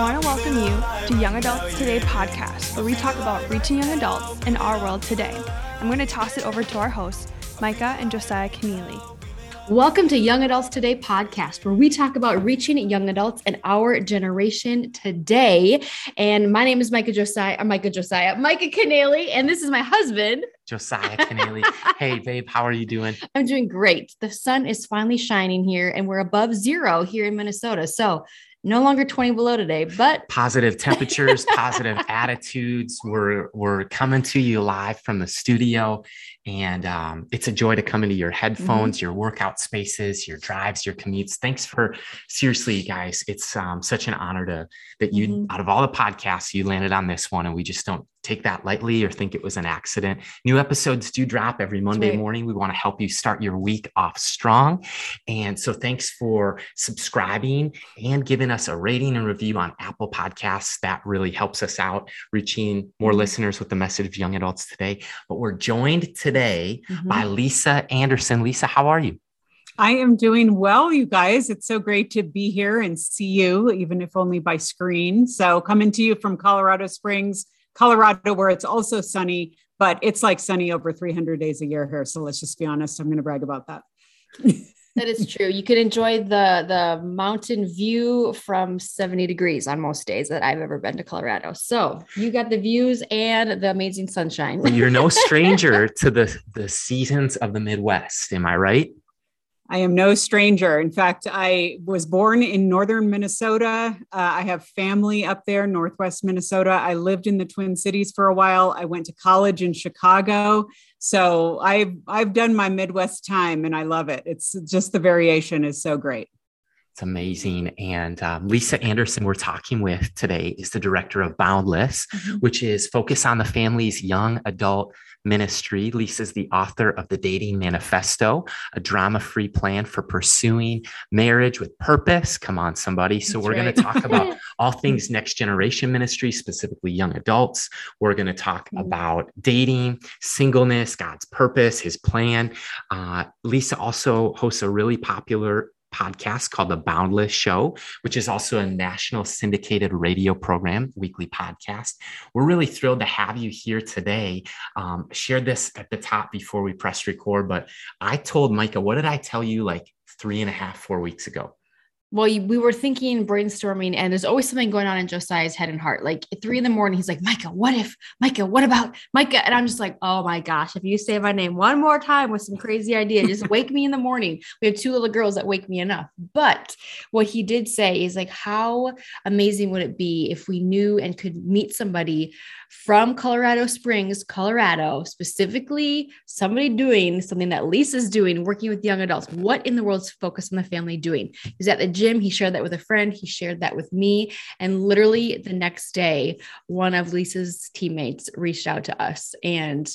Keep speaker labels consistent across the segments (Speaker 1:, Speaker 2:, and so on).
Speaker 1: I want to welcome you to Young Adults Today podcast, where we talk about reaching young adults in our world today. I'm going to toss it over to our hosts, Micah and Josiah Keneally.
Speaker 2: Welcome to Young Adults Today podcast, where we talk about reaching young adults in our generation today. And my name is Micah Josiah, uh, Micah Josiah, Micah Keneally, and this is my husband,
Speaker 3: Josiah Keneally. hey, babe, how are you doing?
Speaker 2: I'm doing great. The sun is finally shining here, and we're above zero here in Minnesota. So no longer 20 below today, but
Speaker 3: positive temperatures, positive attitudes. We're we're coming to you live from the studio, and um, it's a joy to come into your headphones, mm-hmm. your workout spaces, your drives, your commutes. Thanks for seriously, guys. It's um, such an honor to that you mm-hmm. out of all the podcasts you landed on this one, and we just don't take that lightly or think it was an accident. New episodes do drop every Monday right. morning. We want to help you start your week off strong. And so thanks for subscribing and giving us a rating and review on Apple Podcasts. That really helps us out, reaching more mm-hmm. listeners with the message of young adults today. But we're joined today mm-hmm. by Lisa Anderson. Lisa, how are you?
Speaker 4: I am doing well, you guys. It's so great to be here and see you, even if only by screen. So, coming to you from Colorado Springs, Colorado, where it's also sunny, but it's like sunny over 300 days a year here. So let's just be honest. I'm going to brag about that.
Speaker 2: that is true. You can enjoy the the mountain view from 70 degrees on most days that I've ever been to Colorado. So you got the views and the amazing sunshine.
Speaker 3: You're no stranger to the the seasons of the Midwest. Am I right?
Speaker 4: I am no stranger. In fact, I was born in northern Minnesota. Uh, I have family up there, northwest Minnesota. I lived in the Twin Cities for a while. I went to college in Chicago. So I've I've done my Midwest time, and I love it. It's just the variation is so great.
Speaker 3: It's amazing. And um, Lisa Anderson, we're talking with today, is the director of Boundless, mm-hmm. which is Focus on the Family's young adult ministry. Lisa's the author of The Dating Manifesto, a drama free plan for pursuing marriage with purpose. Come on, somebody. So, That's we're right. going to talk about all things next generation ministry, specifically young adults. We're going to talk mm-hmm. about dating, singleness, God's purpose, his plan. Uh, Lisa also hosts a really popular podcast called The Boundless Show, which is also a national syndicated radio program, weekly podcast. We're really thrilled to have you here today. Um, shared this at the top before we pressed record, but I told Micah, what did I tell you like three and a half, four weeks ago?
Speaker 2: Well, we were thinking, brainstorming, and there's always something going on in Josiah's head and heart. Like at three in the morning, he's like, Micah, what if, Micah, what about Micah? And I'm just like, oh my gosh, if you say my name one more time with some crazy idea, just wake me in the morning. We have two little girls that wake me enough. But what he did say is like, how amazing would it be if we knew and could meet somebody from Colorado Springs, Colorado, specifically somebody doing something that Lisa's doing, working with young adults. What in the world is Focus on the Family doing? He's at the gym. He shared that with a friend. He shared that with me. And literally the next day, one of Lisa's teammates reached out to us and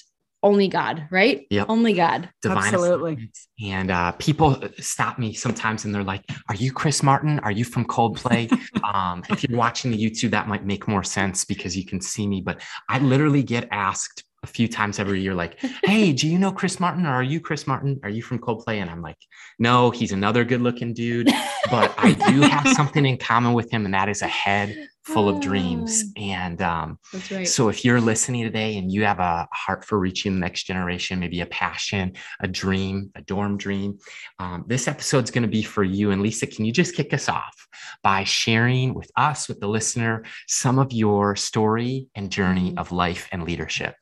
Speaker 2: only God, right?
Speaker 3: Yep.
Speaker 2: Only God.
Speaker 4: Divine Absolutely.
Speaker 3: And uh, people stop me sometimes and they're like, Are you Chris Martin? Are you from Coldplay? um, if you're watching the YouTube, that might make more sense because you can see me. But I literally get asked a few times every year, like, Hey, do you know Chris Martin? Or are you Chris Martin? Are you from Coldplay? And I'm like, No, he's another good looking dude. But I do have something in common with him, and that is a head full of dreams. Oh. And um, right. so, if you're listening today and you have a heart for reaching the next generation, maybe a passion, a dream, a dorm dream, um, this episode's going to be for you. And Lisa, can you just kick us off by sharing with us, with the listener, some of your story and journey mm-hmm. of life and leadership?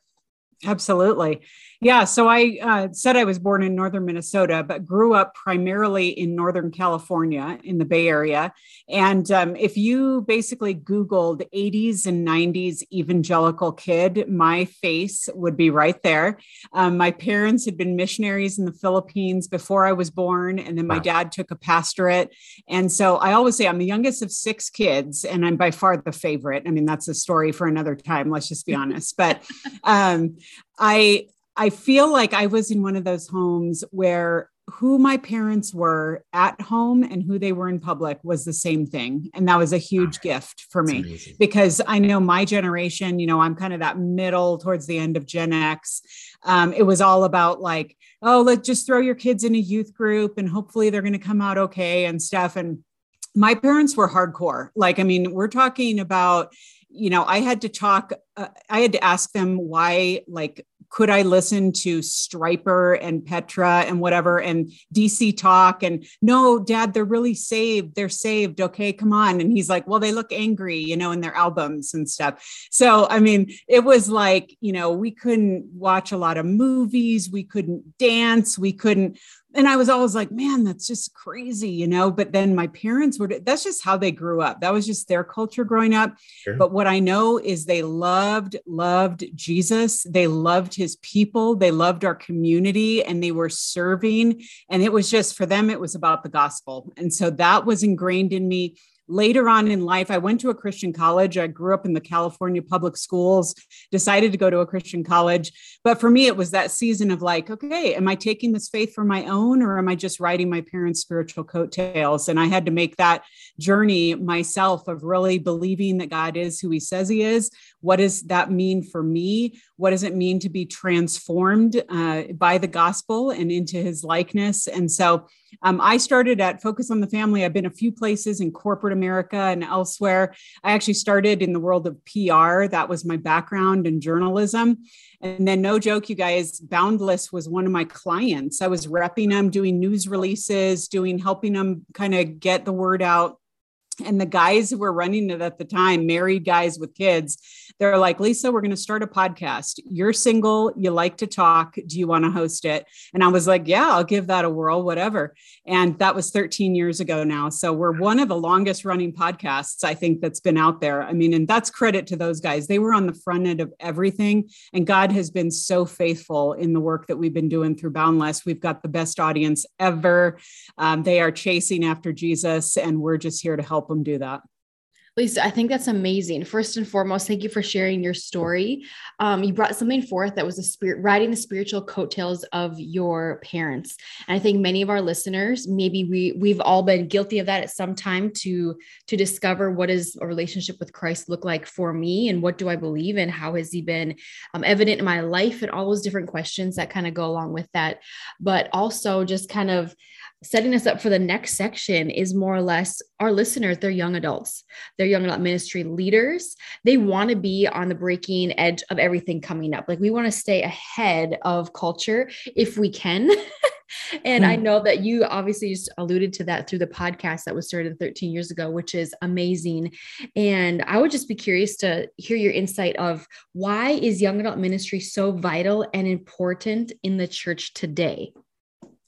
Speaker 4: Absolutely. Yeah. So I uh, said I was born in northern Minnesota, but grew up primarily in northern California in the Bay Area. And um, if you basically Googled 80s and 90s evangelical kid, my face would be right there. Um, my parents had been missionaries in the Philippines before I was born. And then my wow. dad took a pastorate. And so I always say I'm the youngest of six kids, and I'm by far the favorite. I mean, that's a story for another time. Let's just be honest. But um, I I feel like I was in one of those homes where who my parents were at home and who they were in public was the same thing. And that was a huge gift for me because I know my generation, you know, I'm kind of that middle towards the end of Gen X. Um, it was all about like, oh, let's just throw your kids in a youth group and hopefully they're going to come out okay and stuff. And my parents were hardcore. Like, I mean, we're talking about, you know, I had to talk, uh, I had to ask them why, like, could I listen to Stryper and Petra and whatever and DC Talk? And no, dad, they're really saved. They're saved. Okay, come on. And he's like, well, they look angry, you know, in their albums and stuff. So, I mean, it was like, you know, we couldn't watch a lot of movies, we couldn't dance, we couldn't and I was always like, man, that's just crazy, you know. But then my parents were, that's just how they grew up. That was just their culture growing up. Sure. But what I know is they loved, loved Jesus. They loved his people. They loved our community and they were serving. And it was just for them, it was about the gospel. And so that was ingrained in me later on in life, I went to a Christian college. I grew up in the California public schools, decided to go to a Christian college. But for me, it was that season of like, okay, am I taking this faith for my own or am I just riding my parents' spiritual coattails? And I had to make that journey myself of really believing that God is who he says he is. What does that mean for me? What does it mean to be transformed uh, by the gospel and into his likeness? And so, um, I started at Focus on the Family. I've been a few places in corporate America and elsewhere. I actually started in the world of PR. That was my background in journalism. And then, no joke, you guys, Boundless was one of my clients. I was repping them, doing news releases, doing helping them kind of get the word out and the guys who were running it at the time married guys with kids they're like lisa we're going to start a podcast. You're single you like to talk do you want to host it? And i was like yeah i'll give that a whirl whatever. And that was 13 years ago now. So we're one of the longest running podcasts i think that's been out there. I mean and that's credit to those guys. They were on the front end of everything and god has been so faithful in the work that we've been doing through boundless. We've got the best audience ever. Um, they are chasing after jesus and we're just here to help help them do that.
Speaker 2: Lisa, I think that's amazing. First and foremost, thank you for sharing your story. Um, you brought something forth that was a spirit riding the spiritual coattails of your parents. And I think many of our listeners, maybe we we've all been guilty of that at some time to to discover what does a relationship with Christ look like for me, and what do I believe, and how has He been um, evident in my life, and all those different questions that kind of go along with that. But also just kind of setting us up for the next section is more or less our listeners they're young adults. They're young adult ministry leaders. They want to be on the breaking edge of everything coming up. Like we want to stay ahead of culture if we can. And i hmm. know that you obviously just alluded to that through the podcast that was started 13 years ago which is amazing. And i would just be curious to hear your insight of why is young adult ministry so vital and important in the church today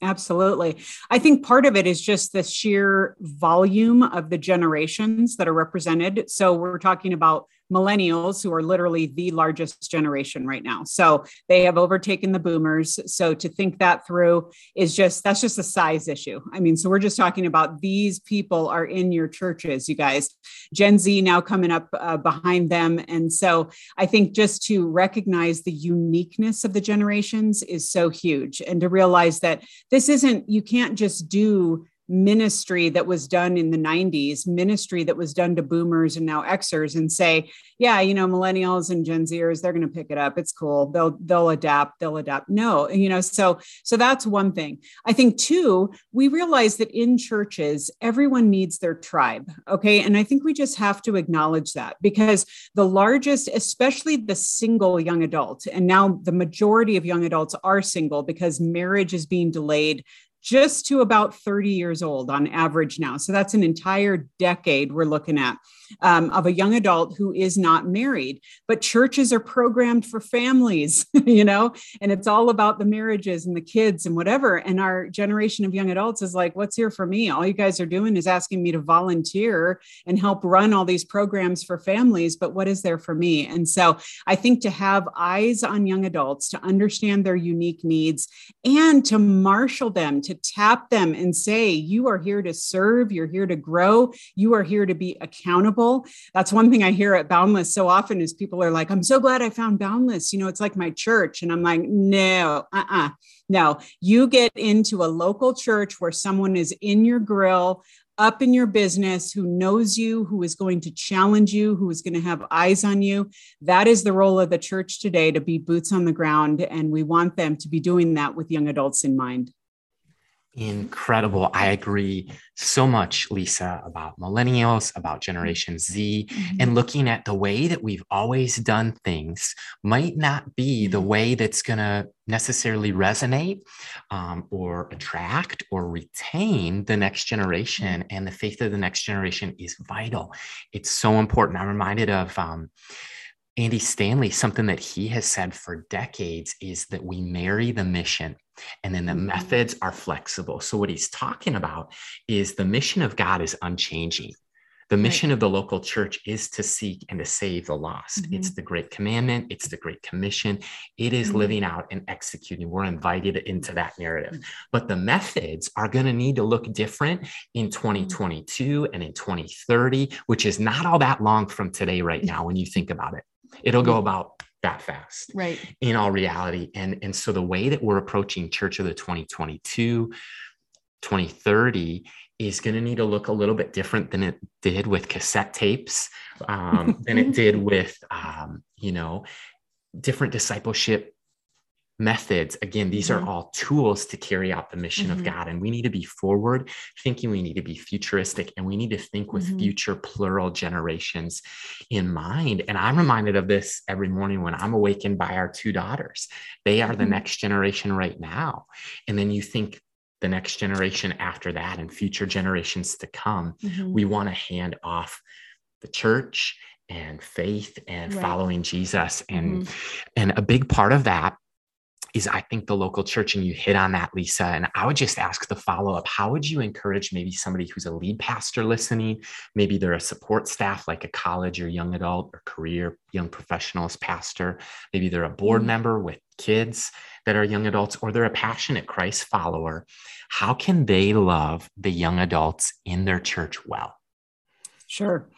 Speaker 4: Absolutely. I think part of it is just the sheer volume of the generations that are represented. So we're talking about millennials who are literally the largest generation right now. So they have overtaken the boomers. So to think that through is just that's just a size issue. I mean, so we're just talking about these people are in your churches, you guys. Gen Z now coming up uh, behind them. And so I think just to recognize the uniqueness of the generations is so huge and to realize that this isn't, you can't just do ministry that was done in the 90s, ministry that was done to boomers and now Xers and say, yeah, you know, millennials and Gen Zers, they're going to pick it up. It's cool. They'll they'll adapt, they'll adapt. No, you know, so so that's one thing. I think two, we realize that in churches, everyone needs their tribe. Okay. And I think we just have to acknowledge that because the largest, especially the single young adult, and now the majority of young adults are single because marriage is being delayed just to about 30 years old on average now. So that's an entire decade we're looking at um, of a young adult who is not married. But churches are programmed for families, you know, and it's all about the marriages and the kids and whatever. And our generation of young adults is like, what's here for me? All you guys are doing is asking me to volunteer and help run all these programs for families. But what is there for me? And so I think to have eyes on young adults, to understand their unique needs and to marshal them, to tap them and say, you are here to serve, you're here to grow, you are here to be accountable that's one thing I hear at Boundless so often is people are like, I'm so glad I found Boundless. You know, it's like my church. And I'm like, no, uh-uh. No, you get into a local church where someone is in your grill, up in your business, who knows you, who is going to challenge you, who is going to have eyes on you. That is the role of the church today to be boots on the ground. And we want them to be doing that with young adults in mind.
Speaker 3: Incredible. I agree so much, Lisa, about millennials, about Generation Z, mm-hmm. and looking at the way that we've always done things might not be the mm-hmm. way that's going to necessarily resonate um, or attract or retain the next generation. Mm-hmm. And the faith of the next generation is vital. It's so important. I'm reminded of, um, Andy Stanley, something that he has said for decades is that we marry the mission and then the mm-hmm. methods are flexible. So, what he's talking about is the mission of God is unchanging. The mission right. of the local church is to seek and to save the lost. Mm-hmm. It's the great commandment, it's the great commission. It is mm-hmm. living out and executing. We're invited into that narrative. Mm-hmm. But the methods are going to need to look different in 2022 mm-hmm. and in 2030, which is not all that long from today, right now, when you think about it. It'll go about that fast
Speaker 2: right.
Speaker 3: in all reality. And and so the way that we're approaching church of the 2022 2030 is going to need to look a little bit different than it did with cassette tapes um, than it did with um, you know different discipleship methods again these mm-hmm. are all tools to carry out the mission mm-hmm. of god and we need to be forward thinking we need to be futuristic and we need to think with mm-hmm. future plural generations in mind and i'm reminded of this every morning when i'm awakened by our two daughters they are the mm-hmm. next generation right now and then you think the next generation after that and future generations to come mm-hmm. we want to hand off the church and faith and right. following jesus and mm-hmm. and a big part of that is I think the local church, and you hit on that, Lisa. And I would just ask the follow up how would you encourage maybe somebody who's a lead pastor listening? Maybe they're a support staff like a college or young adult or career young professionals pastor. Maybe they're a board mm-hmm. member with kids that are young adults, or they're a passionate Christ follower. How can they love the young adults in their church well?
Speaker 4: Sure.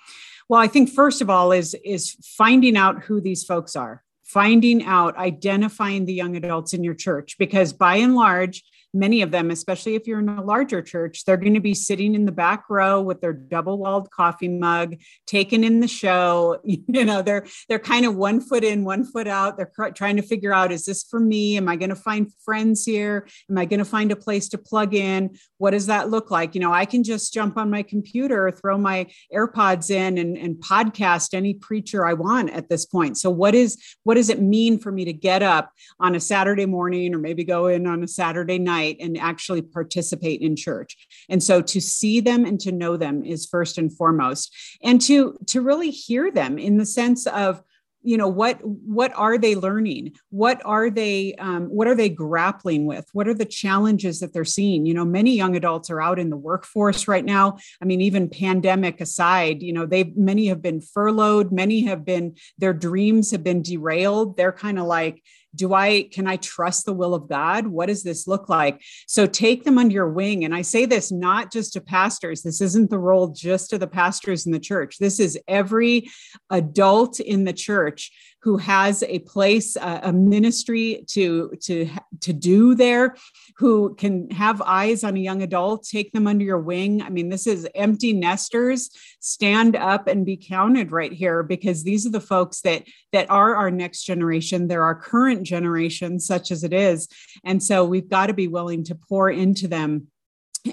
Speaker 4: Well, I think first of all is is finding out who these folks are finding out, identifying the young adults in your church, because by and large, many of them, especially if you're in a larger church, they're going to be sitting in the back row with their double-walled coffee mug, taking in the show. You know, they're they're kind of one foot in, one foot out. They're trying to figure out: is this for me? Am I going to find friends here? Am I going to find a place to plug in? What does that look like? You know, I can just jump on my computer, throw my AirPods in, and, and podcast any preacher I want at this point. So, what is what does it mean for me to get up on a Saturday morning, or maybe go in on a Saturday night? Night and actually participate in church. And so to see them and to know them is first and foremost. And to to really hear them in the sense of you know what what are they learning? What are they um, what are they grappling with? What are the challenges that they're seeing? You know many young adults are out in the workforce right now. I mean even pandemic aside you know they many have been furloughed. Many have been their dreams have been derailed. They're kind of like do i can i trust the will of god? What does this look like? So take them under your wing. And i say this not just to pastors. This isn't the role just of the pastors in the church. This is every adult in the church who has a place, uh, a ministry to to to do there, who can have eyes on a young adult, take them under your wing. I mean, this is empty nesters. Stand up and be counted right here, because these are the folks that that are our next generation. They're our current generation, such as it is, and so we've got to be willing to pour into them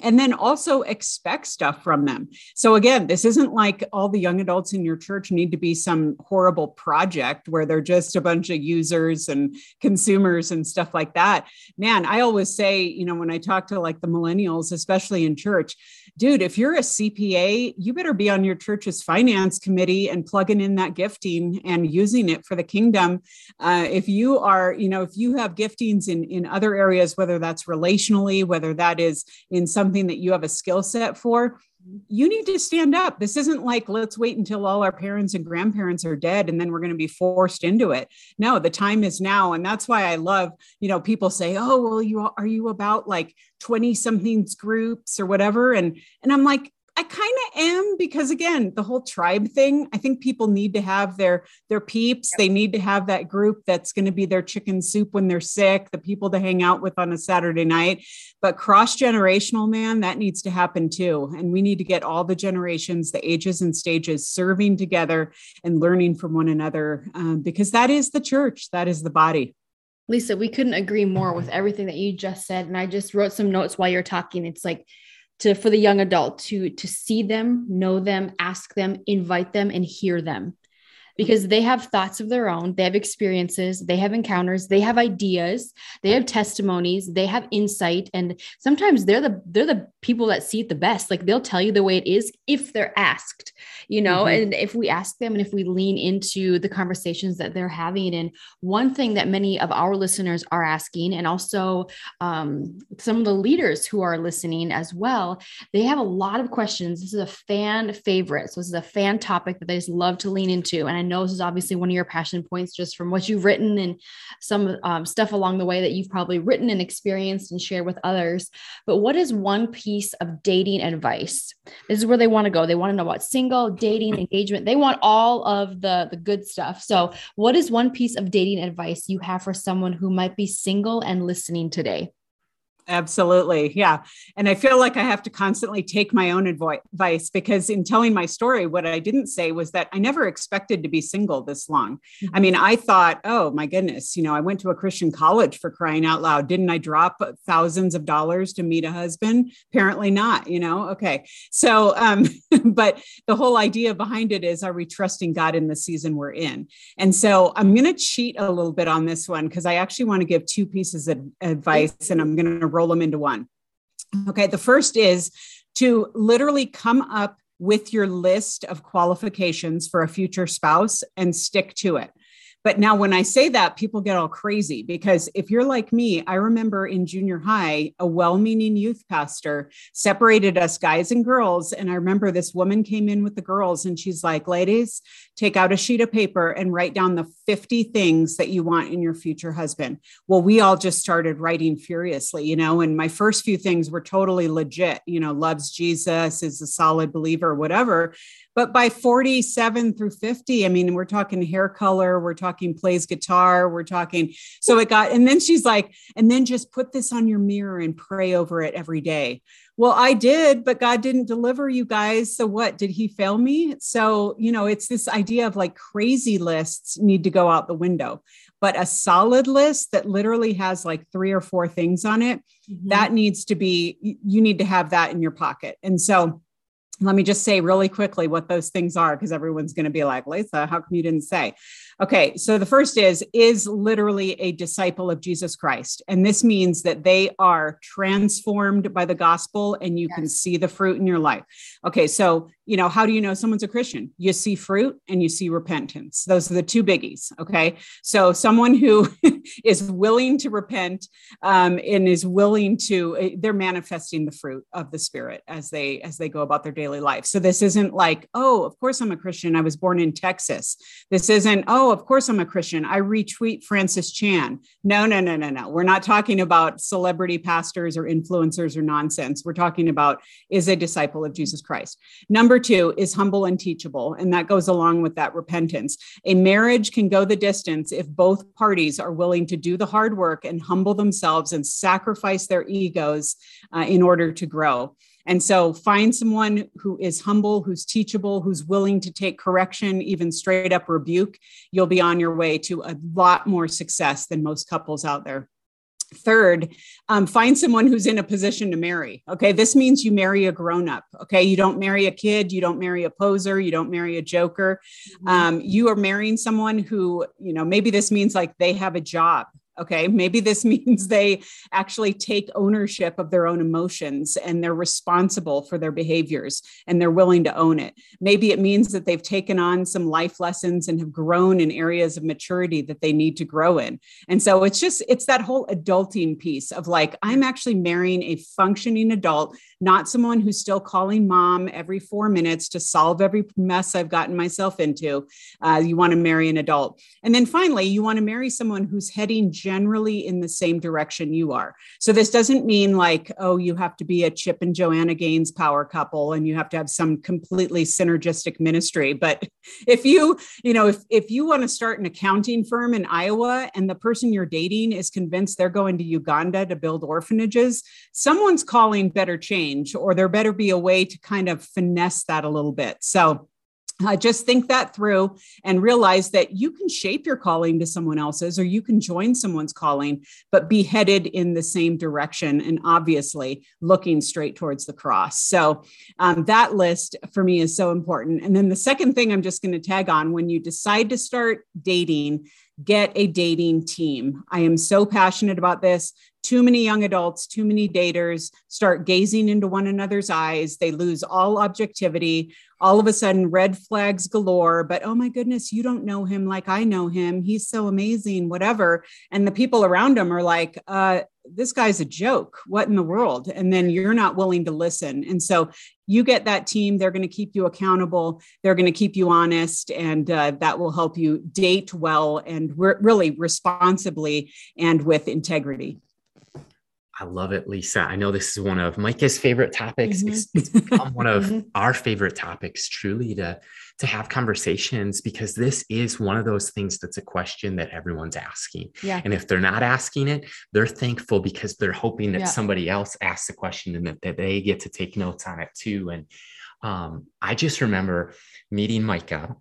Speaker 4: and then also expect stuff from them. So again, this isn't like all the young adults in your church need to be some horrible project where they're just a bunch of users and consumers and stuff like that. Man, I always say, you know, when I talk to like the millennials, especially in church, dude, if you're a CPA, you better be on your church's finance committee and plugging in that gifting and using it for the kingdom. Uh, if you are, you know, if you have giftings in in other areas, whether that's relationally, whether that is in something that you have a skill set for, you need to stand up. This isn't like let's wait until all our parents and grandparents are dead and then we're going to be forced into it. No, the time is now and that's why I love, you know, people say, "Oh, well you are you about like 20 somethings groups or whatever?" And and I'm like, I kind of am because again, the whole tribe thing, I think people need to have their their peeps. They need to have that group that's going to be their chicken soup when they're sick, the people to hang out with on a Saturday night. But cross-generational, man, that needs to happen too. And we need to get all the generations, the ages and stages serving together and learning from one another um, because that is the church, that is the body.
Speaker 2: Lisa, we couldn't agree more with everything that you just said. And I just wrote some notes while you're talking. It's like to for the young adult to to see them, know them, ask them, invite them, and hear them because they have thoughts of their own, they have experiences, they have encounters, they have ideas, they have testimonies, they have insight and sometimes they're the they're the people that see it the best. Like they'll tell you the way it is if they're asked, you know, mm-hmm. and if we ask them and if we lean into the conversations that they're having and one thing that many of our listeners are asking and also um, some of the leaders who are listening as well, they have a lot of questions. This is a fan favorite. So this is a fan topic that they just love to lean into and I know this is obviously one of your passion points just from what you've written and some um, stuff along the way that you've probably written and experienced and shared with others. But what is one piece of dating advice? This is where they want to go. They want to know about single, dating, engagement. They want all of the, the good stuff. So, what is one piece of dating advice you have for someone who might be single and listening today?
Speaker 4: Absolutely. Yeah. And I feel like I have to constantly take my own advice because in telling my story, what I didn't say was that I never expected to be single this long. I mean, I thought, oh my goodness, you know, I went to a Christian college for crying out loud. Didn't I drop thousands of dollars to meet a husband? Apparently not, you know? Okay. So, um, but the whole idea behind it is are we trusting God in the season we're in? And so I'm going to cheat a little bit on this one because I actually want to give two pieces of advice and I'm going to roll them into one. Okay, the first is to literally come up with your list of qualifications for a future spouse and stick to it. But now, when I say that, people get all crazy because if you're like me, I remember in junior high, a well meaning youth pastor separated us guys and girls. And I remember this woman came in with the girls and she's like, ladies, take out a sheet of paper and write down the 50 things that you want in your future husband. Well, we all just started writing furiously, you know, and my first few things were totally legit, you know, loves Jesus, is a solid believer, whatever. But by 47 through 50, I mean, we're talking hair color, we're talking plays guitar, we're talking. So it got, and then she's like, and then just put this on your mirror and pray over it every day. Well, I did, but God didn't deliver you guys. So what? Did he fail me? So, you know, it's this idea of like crazy lists need to go out the window. But a solid list that literally has like three or four things on it, mm-hmm. that needs to be, you need to have that in your pocket. And so, let me just say really quickly what those things are because everyone's going to be like lisa how come you didn't say Okay, so the first is is literally a disciple of Jesus Christ. And this means that they are transformed by the gospel and you yes. can see the fruit in your life. Okay, so, you know, how do you know someone's a Christian? You see fruit and you see repentance. Those are the two biggies, okay? So someone who is willing to repent um, and is willing to eh, they're manifesting the fruit of the spirit as they as they go about their daily life. So this isn't like, "Oh, of course I'm a Christian. I was born in Texas." This isn't, "Oh, oh, of course I'm a Christian. I retweet Francis Chan. No, no, no, no, no. We're not talking about celebrity pastors or influencers or nonsense. We're talking about is a disciple of Jesus Christ. Number two is humble and teachable. And that goes along with that repentance. A marriage can go the distance if both parties are willing to do the hard work and humble themselves and sacrifice their egos uh, in order to grow. And so find someone who is humble, who's teachable, who's willing to take correction, even straight up rebuke. You'll be on your way to a lot more success than most couples out there. Third, um, find someone who's in a position to marry. Okay. This means you marry a grown up. Okay. You don't marry a kid. You don't marry a poser. You don't marry a joker. Mm-hmm. Um, you are marrying someone who, you know, maybe this means like they have a job. Okay, maybe this means they actually take ownership of their own emotions and they're responsible for their behaviors and they're willing to own it. Maybe it means that they've taken on some life lessons and have grown in areas of maturity that they need to grow in. And so it's just, it's that whole adulting piece of like, I'm actually marrying a functioning adult, not someone who's still calling mom every four minutes to solve every mess I've gotten myself into. Uh, you want to marry an adult. And then finally, you want to marry someone who's heading generally in the same direction you are. So this doesn't mean like, oh, you have to be a Chip and Joanna Gaines power couple and you have to have some completely synergistic ministry. But if you, you know, if, if you want to start an accounting firm in Iowa and the person you're dating is convinced they're going to Uganda to build orphanages, someone's calling better change, or there better be a way to kind of finesse that a little bit. So uh, just think that through and realize that you can shape your calling to someone else's or you can join someone's calling but be headed in the same direction and obviously looking straight towards the cross so um, that list for me is so important and then the second thing i'm just going to tag on when you decide to start dating get a dating team. I am so passionate about this. Too many young adults, too many daters start gazing into one another's eyes. They lose all objectivity. All of a sudden, red flags galore. But oh my goodness, you don't know him like I know him. He's so amazing, whatever. And the people around him are like, uh, this guy's a joke. What in the world? And then you're not willing to listen. And so you get that team they're going to keep you accountable they're going to keep you honest and uh, that will help you date well and re- really responsibly and with integrity
Speaker 3: I love it, Lisa. I know this is one of Micah's favorite topics. Mm-hmm. It's, it's, become one of mm-hmm. our favorite topics, truly, to, to have conversations because this is one of those things that's a question that everyone's asking. Yeah. And if they're not asking it, they're thankful because they're hoping that yeah. somebody else asks the question and that, that they get to take notes on it too. And um, I just remember meeting Micah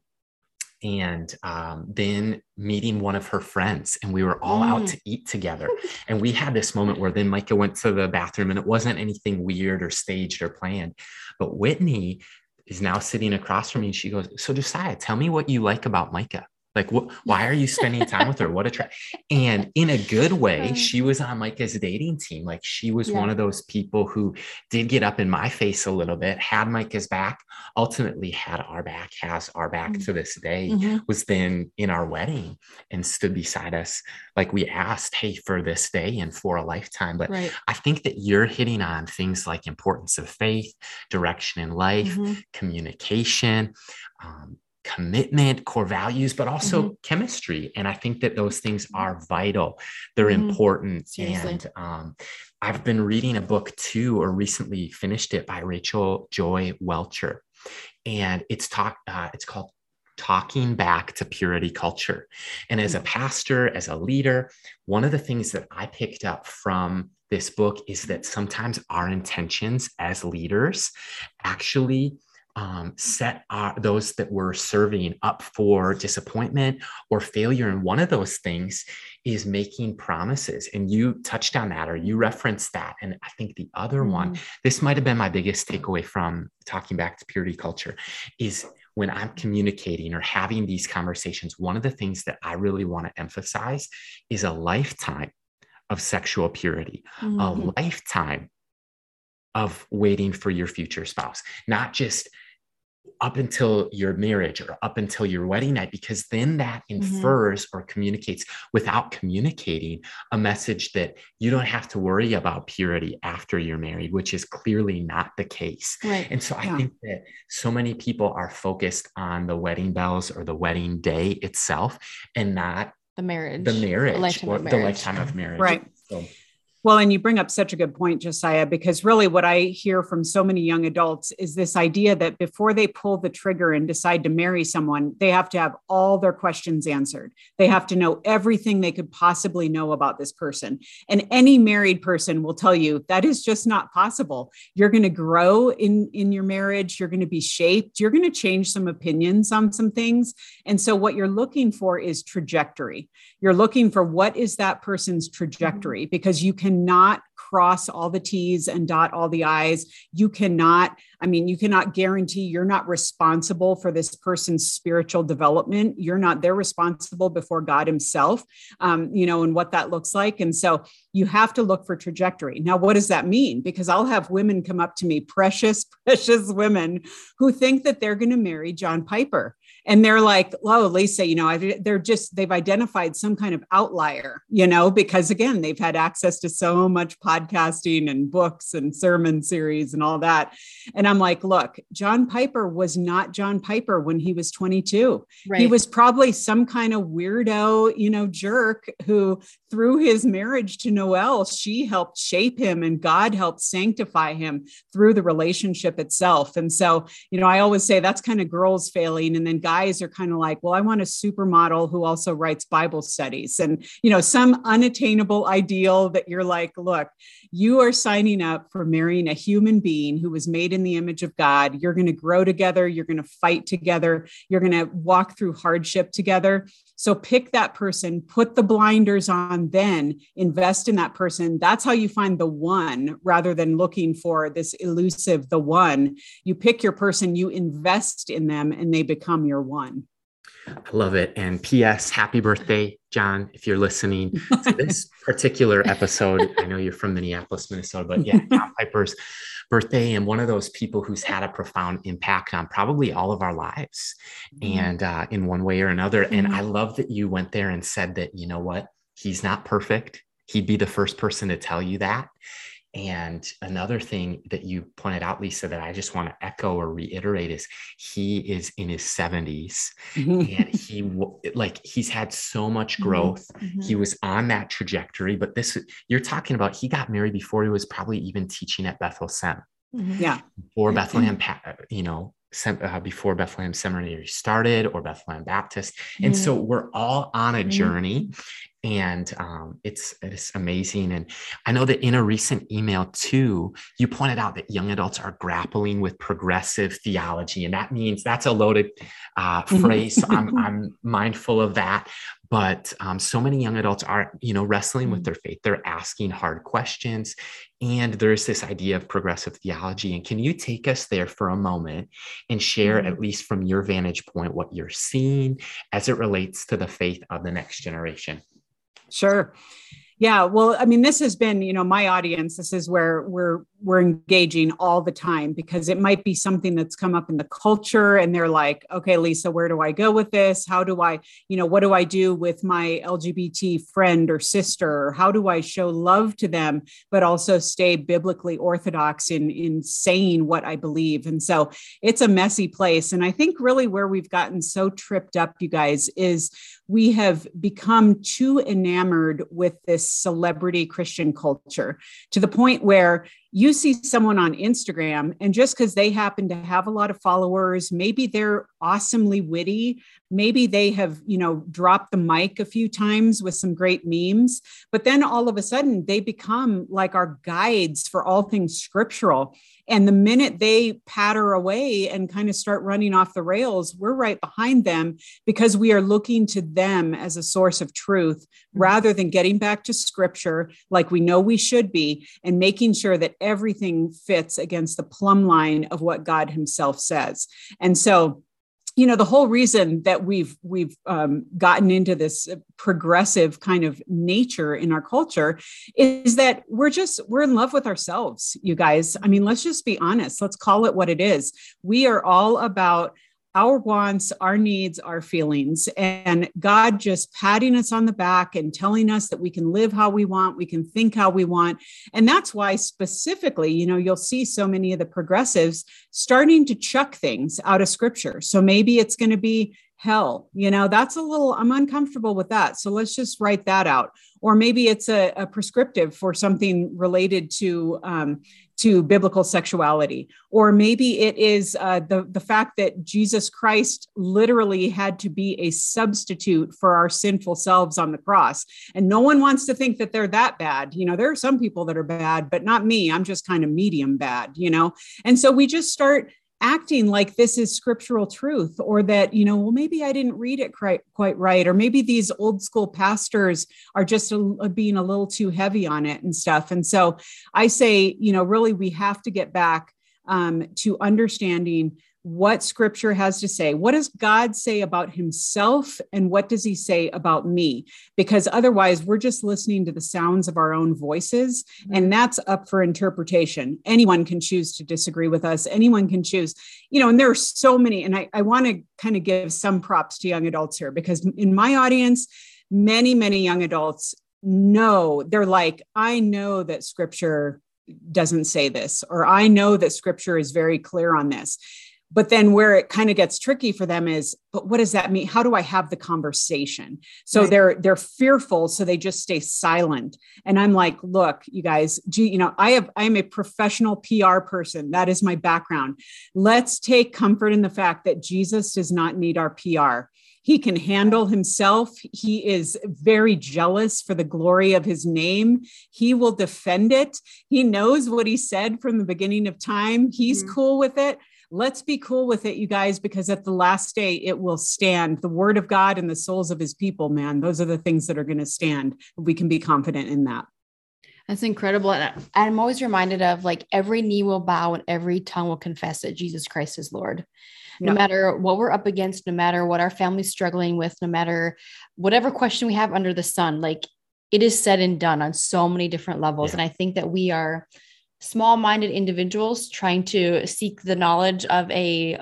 Speaker 3: and um, then meeting one of her friends and we were all mm. out to eat together. And we had this moment where then micah went to the bathroom and it wasn't anything weird or staged or planned. But whitney is now sitting across from me and she goes so josiah tell me what you like about micah like, wh- why are you spending time with her? What a try. And in a good way, she was on Micah's dating team. Like, she was yeah. one of those people who did get up in my face a little bit, had Micah's back, ultimately had our back, has our back mm-hmm. to this day, mm-hmm. was then in our wedding and stood beside us. Like, we asked, hey, for this day and for a lifetime. But right. I think that you're hitting on things like importance of faith, direction in life, mm-hmm. communication. Um, commitment, core values, but also mm-hmm. chemistry. And I think that those things mm-hmm. are vital. They're mm-hmm. important. Seriously. And um, I've been reading a book too, or recently finished it by Rachel Joy Welcher. And it's talk, uh, it's called talking back to purity culture. And as a mm-hmm. pastor, as a leader, one of the things that I picked up from this book is that sometimes our intentions as leaders actually um, set our, those that we're serving up for disappointment or failure. And one of those things is making promises. And you touched on that or you referenced that. And I think the other mm-hmm. one, this might have been my biggest takeaway from talking back to purity culture, is when I'm communicating or having these conversations, one of the things that I really want to emphasize is a lifetime of sexual purity, mm-hmm. a lifetime of waiting for your future spouse, not just up until your marriage or up until your wedding night, because then that mm-hmm. infers mm-hmm. or communicates without communicating a message that you don't have to worry about purity after you're married, which is clearly not the case. Right. And so yeah. I think that so many people are focused on the wedding bells or the wedding day itself and not
Speaker 2: the marriage,
Speaker 3: the marriage, the lifetime, of marriage. The lifetime of marriage.
Speaker 4: Right. So, well, and you bring up such a good point, Josiah, because really what I hear from so many young adults is this idea that before they pull the trigger and decide to marry someone, they have to have all their questions answered. They have to know everything they could possibly know about this person. And any married person will tell you that is just not possible. You're going to grow in, in your marriage, you're going to be shaped, you're going to change some opinions on some things. And so, what you're looking for is trajectory. You're looking for what is that person's mm-hmm. trajectory because you can cannot cross all the T's and dot all the I's. You cannot, I mean, you cannot guarantee you're not responsible for this person's spiritual development. You're not, they're responsible before God Himself, um, you know, and what that looks like. And so you have to look for trajectory. Now, what does that mean? Because I'll have women come up to me, precious, precious women who think that they're going to marry John Piper and they're like oh lisa you know they're just they've identified some kind of outlier you know because again they've had access to so much podcasting and books and sermon series and all that. And i'm like look john piper was not john piper when he was 22 right. he was probably some kind of weirdo you know jerk who through his marriage to noel she helped shape him and god helped sanctify him through the relationship itself. And so you know i always say that's kind of girls failing and then god guys are kind of like, well, I want a supermodel who also writes Bible studies. And, you know, some unattainable ideal that you're like, look, you are signing up for marrying a human being who was made in the image of God. You're going to grow together. You're going to fight together. You're going to walk through hardship together. So pick that person, put the blinders on, then invest in that person. That's how you find the one rather than looking for this elusive, the one. You pick your person, you invest in them, and they become your one.
Speaker 3: I love it. And P.S. Happy birthday, John, if you're listening to this particular episode. I know you're from Minneapolis, Minnesota, but yeah, John Piper's birthday and one of those people who's had a profound impact on probably all of our lives mm-hmm. and uh, in one way or another. Mm-hmm. And I love that you went there and said that, you know what, he's not perfect. He'd be the first person to tell you that. And another thing that you pointed out, Lisa, that I just want to echo or reiterate is he is in his 70s mm-hmm. and he like he's had so much mm-hmm. growth. Mm-hmm. He was on that trajectory, but this you're talking about he got married before he was probably even teaching at Bethel Sem.
Speaker 4: Mm-hmm. Yeah.
Speaker 3: Or Bethlehem, you know, uh, before Bethlehem Seminary started or Bethlehem Baptist. And mm. so we're all on a journey and um, it's it's amazing. And I know that in a recent email too, you pointed out that young adults are grappling with progressive theology, and that means that's a loaded uh, mm-hmm. phrase. So I'm I'm mindful of that. But um, so many young adults are, you know, wrestling with mm. their faith. They're asking hard questions, and there's this idea of progressive theology. And can you take us there for a moment and share, mm-hmm. at least from your vantage point, what you're seeing as it relates to the faith of the next generation?
Speaker 4: Sure. Yeah, well, I mean, this has been, you know, my audience. This is where we're we're engaging all the time because it might be something that's come up in the culture, and they're like, "Okay, Lisa, where do I go with this? How do I, you know, what do I do with my LGBT friend or sister? How do I show love to them, but also stay biblically orthodox in in saying what I believe?" And so it's a messy place, and I think really where we've gotten so tripped up, you guys, is we have become too enamored with this celebrity Christian culture to the point where you see someone on Instagram, and just because they happen to have a lot of followers, maybe they're awesomely witty, maybe they have, you know, dropped the mic a few times with some great memes, but then all of a sudden they become like our guides for all things scriptural. And the minute they patter away and kind of start running off the rails, we're right behind them because we are looking to them as a source of truth mm-hmm. rather than getting back to scripture like we know we should be and making sure that everything fits against the plumb line of what God Himself says. And so, you know the whole reason that we've we've um, gotten into this progressive kind of nature in our culture is that we're just we're in love with ourselves you guys. I mean let's just be honest. Let's call it what it is. We are all about our wants, our needs, our feelings, and God just patting us on the back and telling us that we can live how we want, we can think how we want. And that's why, specifically, you know, you'll see so many of the progressives starting to chuck things out of scripture. So maybe it's going to be hell you know that's a little i'm uncomfortable with that so let's just write that out or maybe it's a, a prescriptive for something related to um, to biblical sexuality. Or maybe it is uh, the the fact that jesus christ literally had to be a substitute for our sinful selves on the cross. And no one wants to think that they're that bad. You know there are some people that are bad but not me. I'm just kind of medium bad you know? And so we just start acting like this is scriptural truth or that you know well maybe i didn't read it quite, quite right or maybe these old school pastors are just a, a being a little too heavy on it and stuff. And so i say you know really we have to get back um, to understanding what scripture has to say. What does God say about himself and what does he say about me? Because otherwise, we're just listening to the sounds of our own voices, and mm-hmm. that's up for interpretation. Anyone can choose to disagree with us, anyone can choose, you know, and there are so many. And I, I want to kind of give some props to young adults here because in my audience, many, many young adults know they're like, I know that scripture doesn't say this, or I know that scripture is very clear on this but then where it kind of gets tricky for them is but what does that mean how do i have the conversation so right. they're they're fearful so they just stay silent and i'm like look you guys gee you know i have i am a professional pr person that is my background let's take comfort in the fact that jesus does not need our pr he can handle himself. He is very jealous for the glory of his name. He will defend it. He knows what he said from the beginning of time. He's mm-hmm. cool with it let's be cool with it, you guys, because at the last day it will stand. The word of God and the souls of his people, man, those are the things that are going to stand. We can be confident in that.
Speaker 2: That's incredible. And I'm always reminded of like every knee will bow and every tongue will confess that Jesus Christ is Lord. No yep. matter what we're up against, no matter what our family's struggling with, no matter whatever question we have under the sun, like it is said and done on so many different levels. Yeah. And I think that we are small minded individuals trying to seek the knowledge of a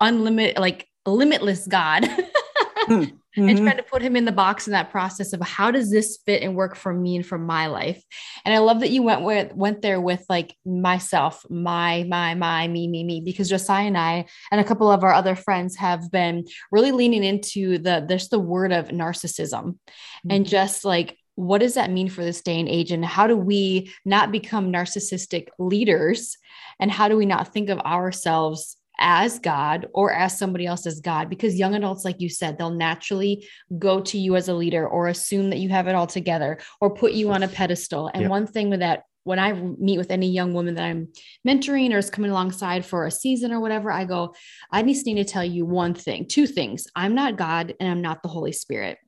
Speaker 2: unlimited, like limitless God. mm-hmm. And trying to put him in the box in that process of how does this fit and work for me and for my life. And I love that you went with went there with like myself, my, my, my, me, me, me, because Josiah and I and a couple of our other friends have been really leaning into the there's the word of narcissism mm-hmm. and just like what does that mean for this day and age? And how do we not become narcissistic leaders? And how do we not think of ourselves as God or as somebody else as God? Because young adults like you said they'll naturally go to you as a leader or assume that you have it all together or put you on a pedestal. And yep. one thing with that when I meet with any young woman that I'm mentoring or is coming alongside for a season or whatever, I go, I just need to tell you one thing, two things. I'm not God and I'm not the Holy Spirit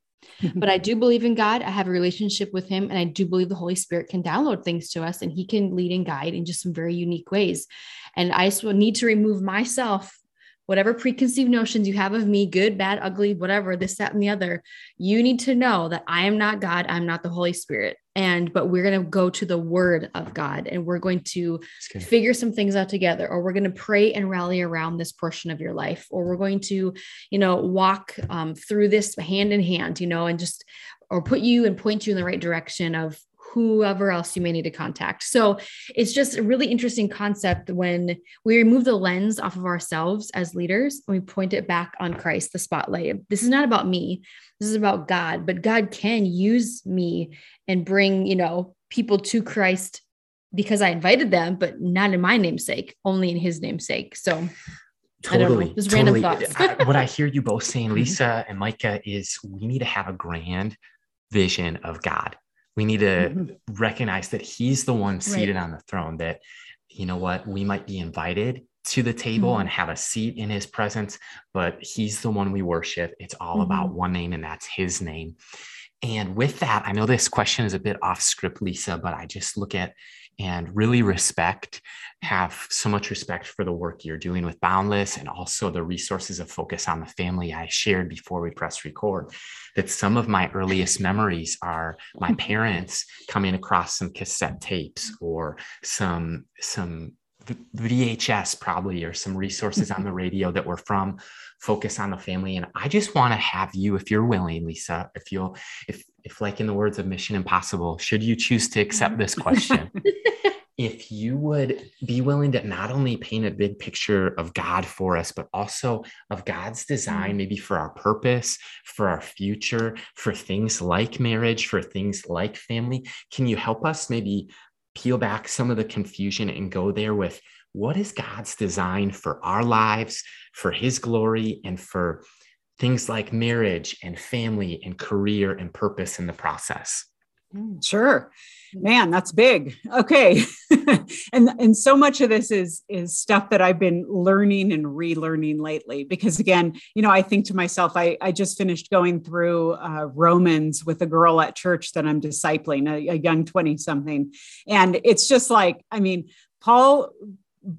Speaker 2: but I do believe in God. I have a relationship with Him, and I do believe the Holy Spirit can download things to us and He can lead and guide in just some very unique ways. And I just will need to remove myself whatever preconceived notions you have of me, good, bad, ugly, whatever, this, that, and the other, you need to know that I am not God. I'm not the Holy Spirit. And, but we're going to go to the word of God and we're going to figure some things out together, or we're going to pray and rally around this portion of your life, or we're going to, you know, walk um, through this hand in hand, you know, and just, or put you and point you in the right direction of whoever else you may need to contact. So it's just a really interesting concept when we remove the lens off of ourselves as leaders and we point it back on Christ, the spotlight. This is not about me. This is about God, but God can use me and bring, you know, people to Christ because I invited them, but not in my namesake, only in his namesake. So
Speaker 3: totally just totally. random thoughts. I, what i hear you both saying mm-hmm. lisa and micah is we need to have a grand vision of god we need to mm-hmm. recognize that he's the one seated right. on the throne that you know what we might be invited to the table mm-hmm. and have a seat in his presence but he's the one we worship it's all mm-hmm. about one name and that's his name and with that i know this question is a bit off script lisa but i just look at and really respect, have so much respect for the work you're doing with Boundless and also the resources of Focus on the Family I shared before we press record. That some of my earliest memories are my parents coming across some cassette tapes or some, some VHS probably or some resources on the radio that were from focus on the family and I just want to have you if you're willing Lisa if you'll if if like in the words of Mission Impossible should you choose to accept this question if you would be willing to not only paint a big picture of God for us but also of God's design mm. maybe for our purpose for our future for things like marriage for things like family can you help us maybe peel back some of the confusion and go there with what is God's design for our lives, for his glory, and for things like marriage and family and career and purpose in the process?
Speaker 4: Mm, sure. Man, that's big. Okay. and and so much of this is is stuff that I've been learning and relearning lately because again, you know, I think to myself I I just finished going through uh, Romans with a girl at church that I'm discipling, a, a young 20 something. And it's just like, I mean, Paul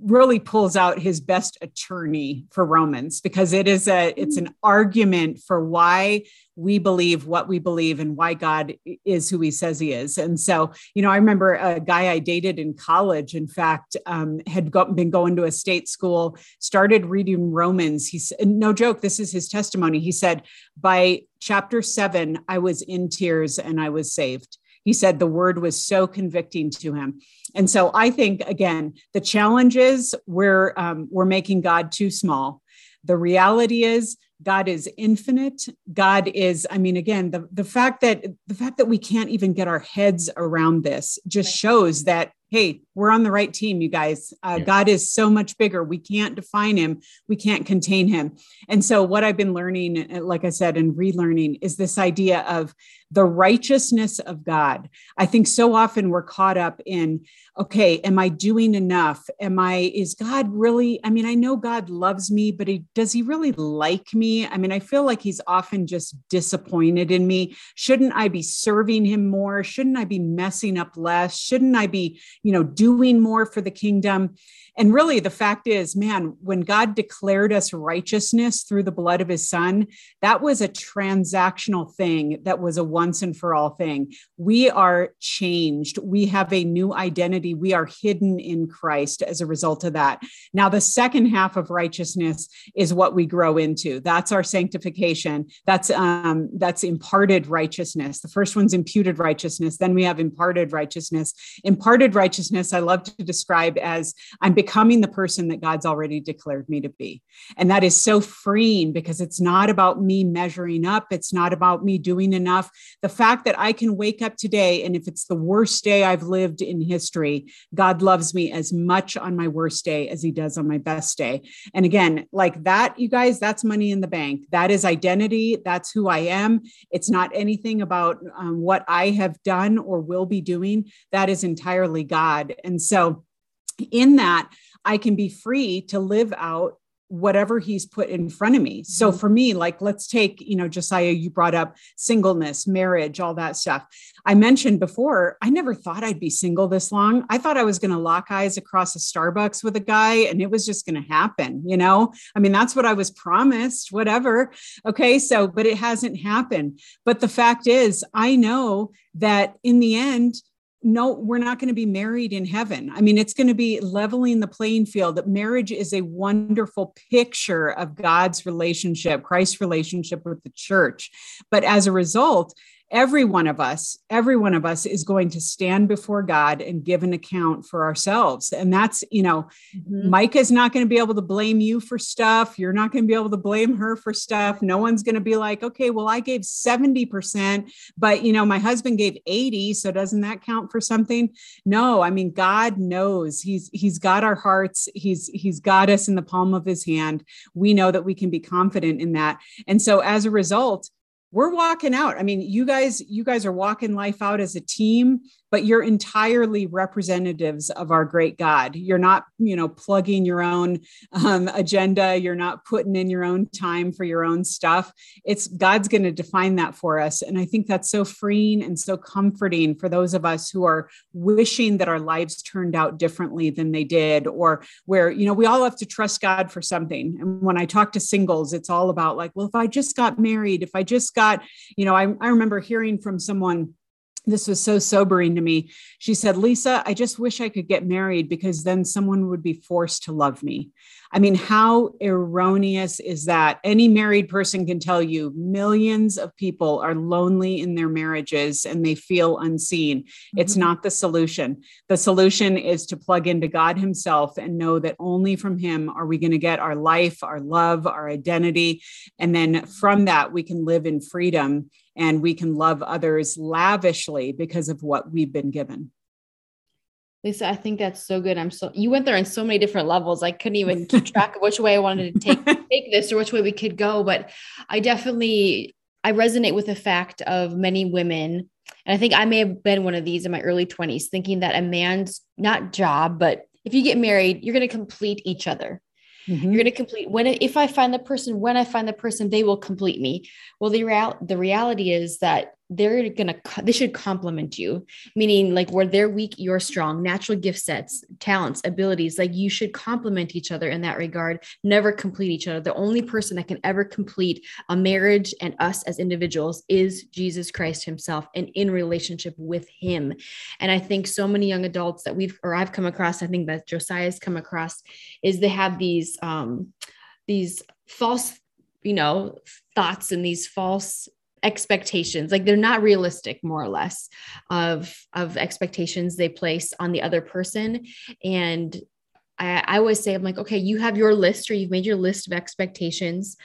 Speaker 4: really pulls out his best attorney for Romans because it is a it's an argument for why we believe what we believe and why God is who he says he is. And so, you know, I remember a guy I dated in college, in fact, um, had been going to a state school, started reading Romans. He's no joke, this is his testimony. He said, by chapter seven, I was in tears and I was saved He said the word was so convicting to him. And so I think, again, the challenge is we're, um, we're making God too small. The reality is God is infinite. God is, I mean, again, the, the fact that the fact that we can't even get our heads around this just shows that hey, we're on the right team, you guys. Uh, yeah. God is so much bigger. We can't define him, we can't contain him. And so, what I've been learning, uh, like I said, and relearning is this idea of the righteousness of God. I think so often we're caught up in, okay, am I doing enough? Am I, is God really, I mean, I know God loves me, but he, does he really like me? I mean, I feel like he's often just disappointed in me. Shouldn't I be serving him more? Shouldn't I be messing up less? Shouldn't I be, you know, doing more for the kingdom? And really, the fact is, man, when God declared us righteousness through the blood of his son, that was a transactional thing that was a once and for all thing. We are changed. We have a new identity. We are hidden in Christ as a result of that. Now, the second half of righteousness is what we grow into. That's our sanctification. That's um, that's imparted righteousness. The first one's imputed righteousness. Then we have imparted righteousness. Imparted righteousness, I love to describe as I'm becoming the person that God's already declared me to be. And that is so freeing because it's not about me measuring up, it's not about me doing enough. The fact that I can wake up today, and if it's the worst day I've lived in history, God loves me as much on my worst day as he does on my best day. And again, like that, you guys, that's money in the bank. That is identity. That's who I am. It's not anything about um, what I have done or will be doing. That is entirely God. And so, in that I can be free to live out whatever he's put in front of me. So mm-hmm. for me, like let's take, you know, Josiah, you brought up singleness, marriage, all that stuff. I mentioned before, I never thought I'd be single this long. I thought I was going to lock eyes across a Starbucks with a guy and it was just going to happen, you know? I mean, that's what I was promised, whatever. Okay. So, but it hasn't happened. But the fact is, I know that in the end, no, we're not going to be married in heaven. I mean, it's going to be leveling the playing field. That marriage is a wonderful picture of God's relationship, Christ's relationship with the church. But as a result, every one of us, every one of us is going to stand before God and give an account for ourselves. And that's, you know, mm-hmm. Micah is not going to be able to blame you for stuff. You're not going to be able to blame her for stuff. No one's going to be like, okay, well, I gave 70%, but, you know, my husband gave 80. So doesn't that count for something? No, I mean, God knows he's, he's got our hearts. He's, he's got us in the palm of his hand. We know that we can be confident in that. And so as a result, we're walking out. I mean, you guys, you guys are walking life out as a team but you're entirely representatives of our great God. You're not, you know, plugging your own um, agenda. You're not putting in your own time for your own stuff. It's God's going to define that for us. And I think that's so freeing and so comforting for those of us who are wishing that our lives turned out differently than they did, or where, you know, we all have to trust God for something. And when I talk to singles, it's all about like, well, if I just got married, if I just got, you know, I, I remember hearing from someone this was so sobering to me. She said, Lisa, I just wish I could get married because then someone would be forced to love me. I mean, how erroneous is that? Any married person can tell you millions of people are lonely in their marriages and they feel unseen. Mm-hmm. It's not the solution. The solution is to plug into God Himself and know that only from Him are we going to get our life, our love, our identity. And then from that, we can live in freedom and we can love others lavishly because of what we've been given.
Speaker 2: Lisa, I think that's so good. I'm so you went there in so many different levels. I couldn't even keep track of which way I wanted to take take this or which way we could go. But I definitely I resonate with the fact of many women, and I think I may have been one of these in my early 20s, thinking that a man's not job, but if you get married, you're going to complete each other. Mm-hmm. You're going to complete when if I find the person, when I find the person, they will complete me. Well, the real the reality is that they're gonna they should complement you. Meaning like where they're weak you're strong. Natural gift sets talents abilities like you should complement each other in that regard. Never complete each other. The only person that can ever complete a marriage and us as individuals is jesus christ himself and in relationship with him. And i think so many young adults that we've or i've come across i think that josiah's come across is they have these um these false you know thoughts and these false expectations like they're not realistic more or less of of expectations they place on the other person and I, I always say i'm like okay you have your list or you've made your list of expectations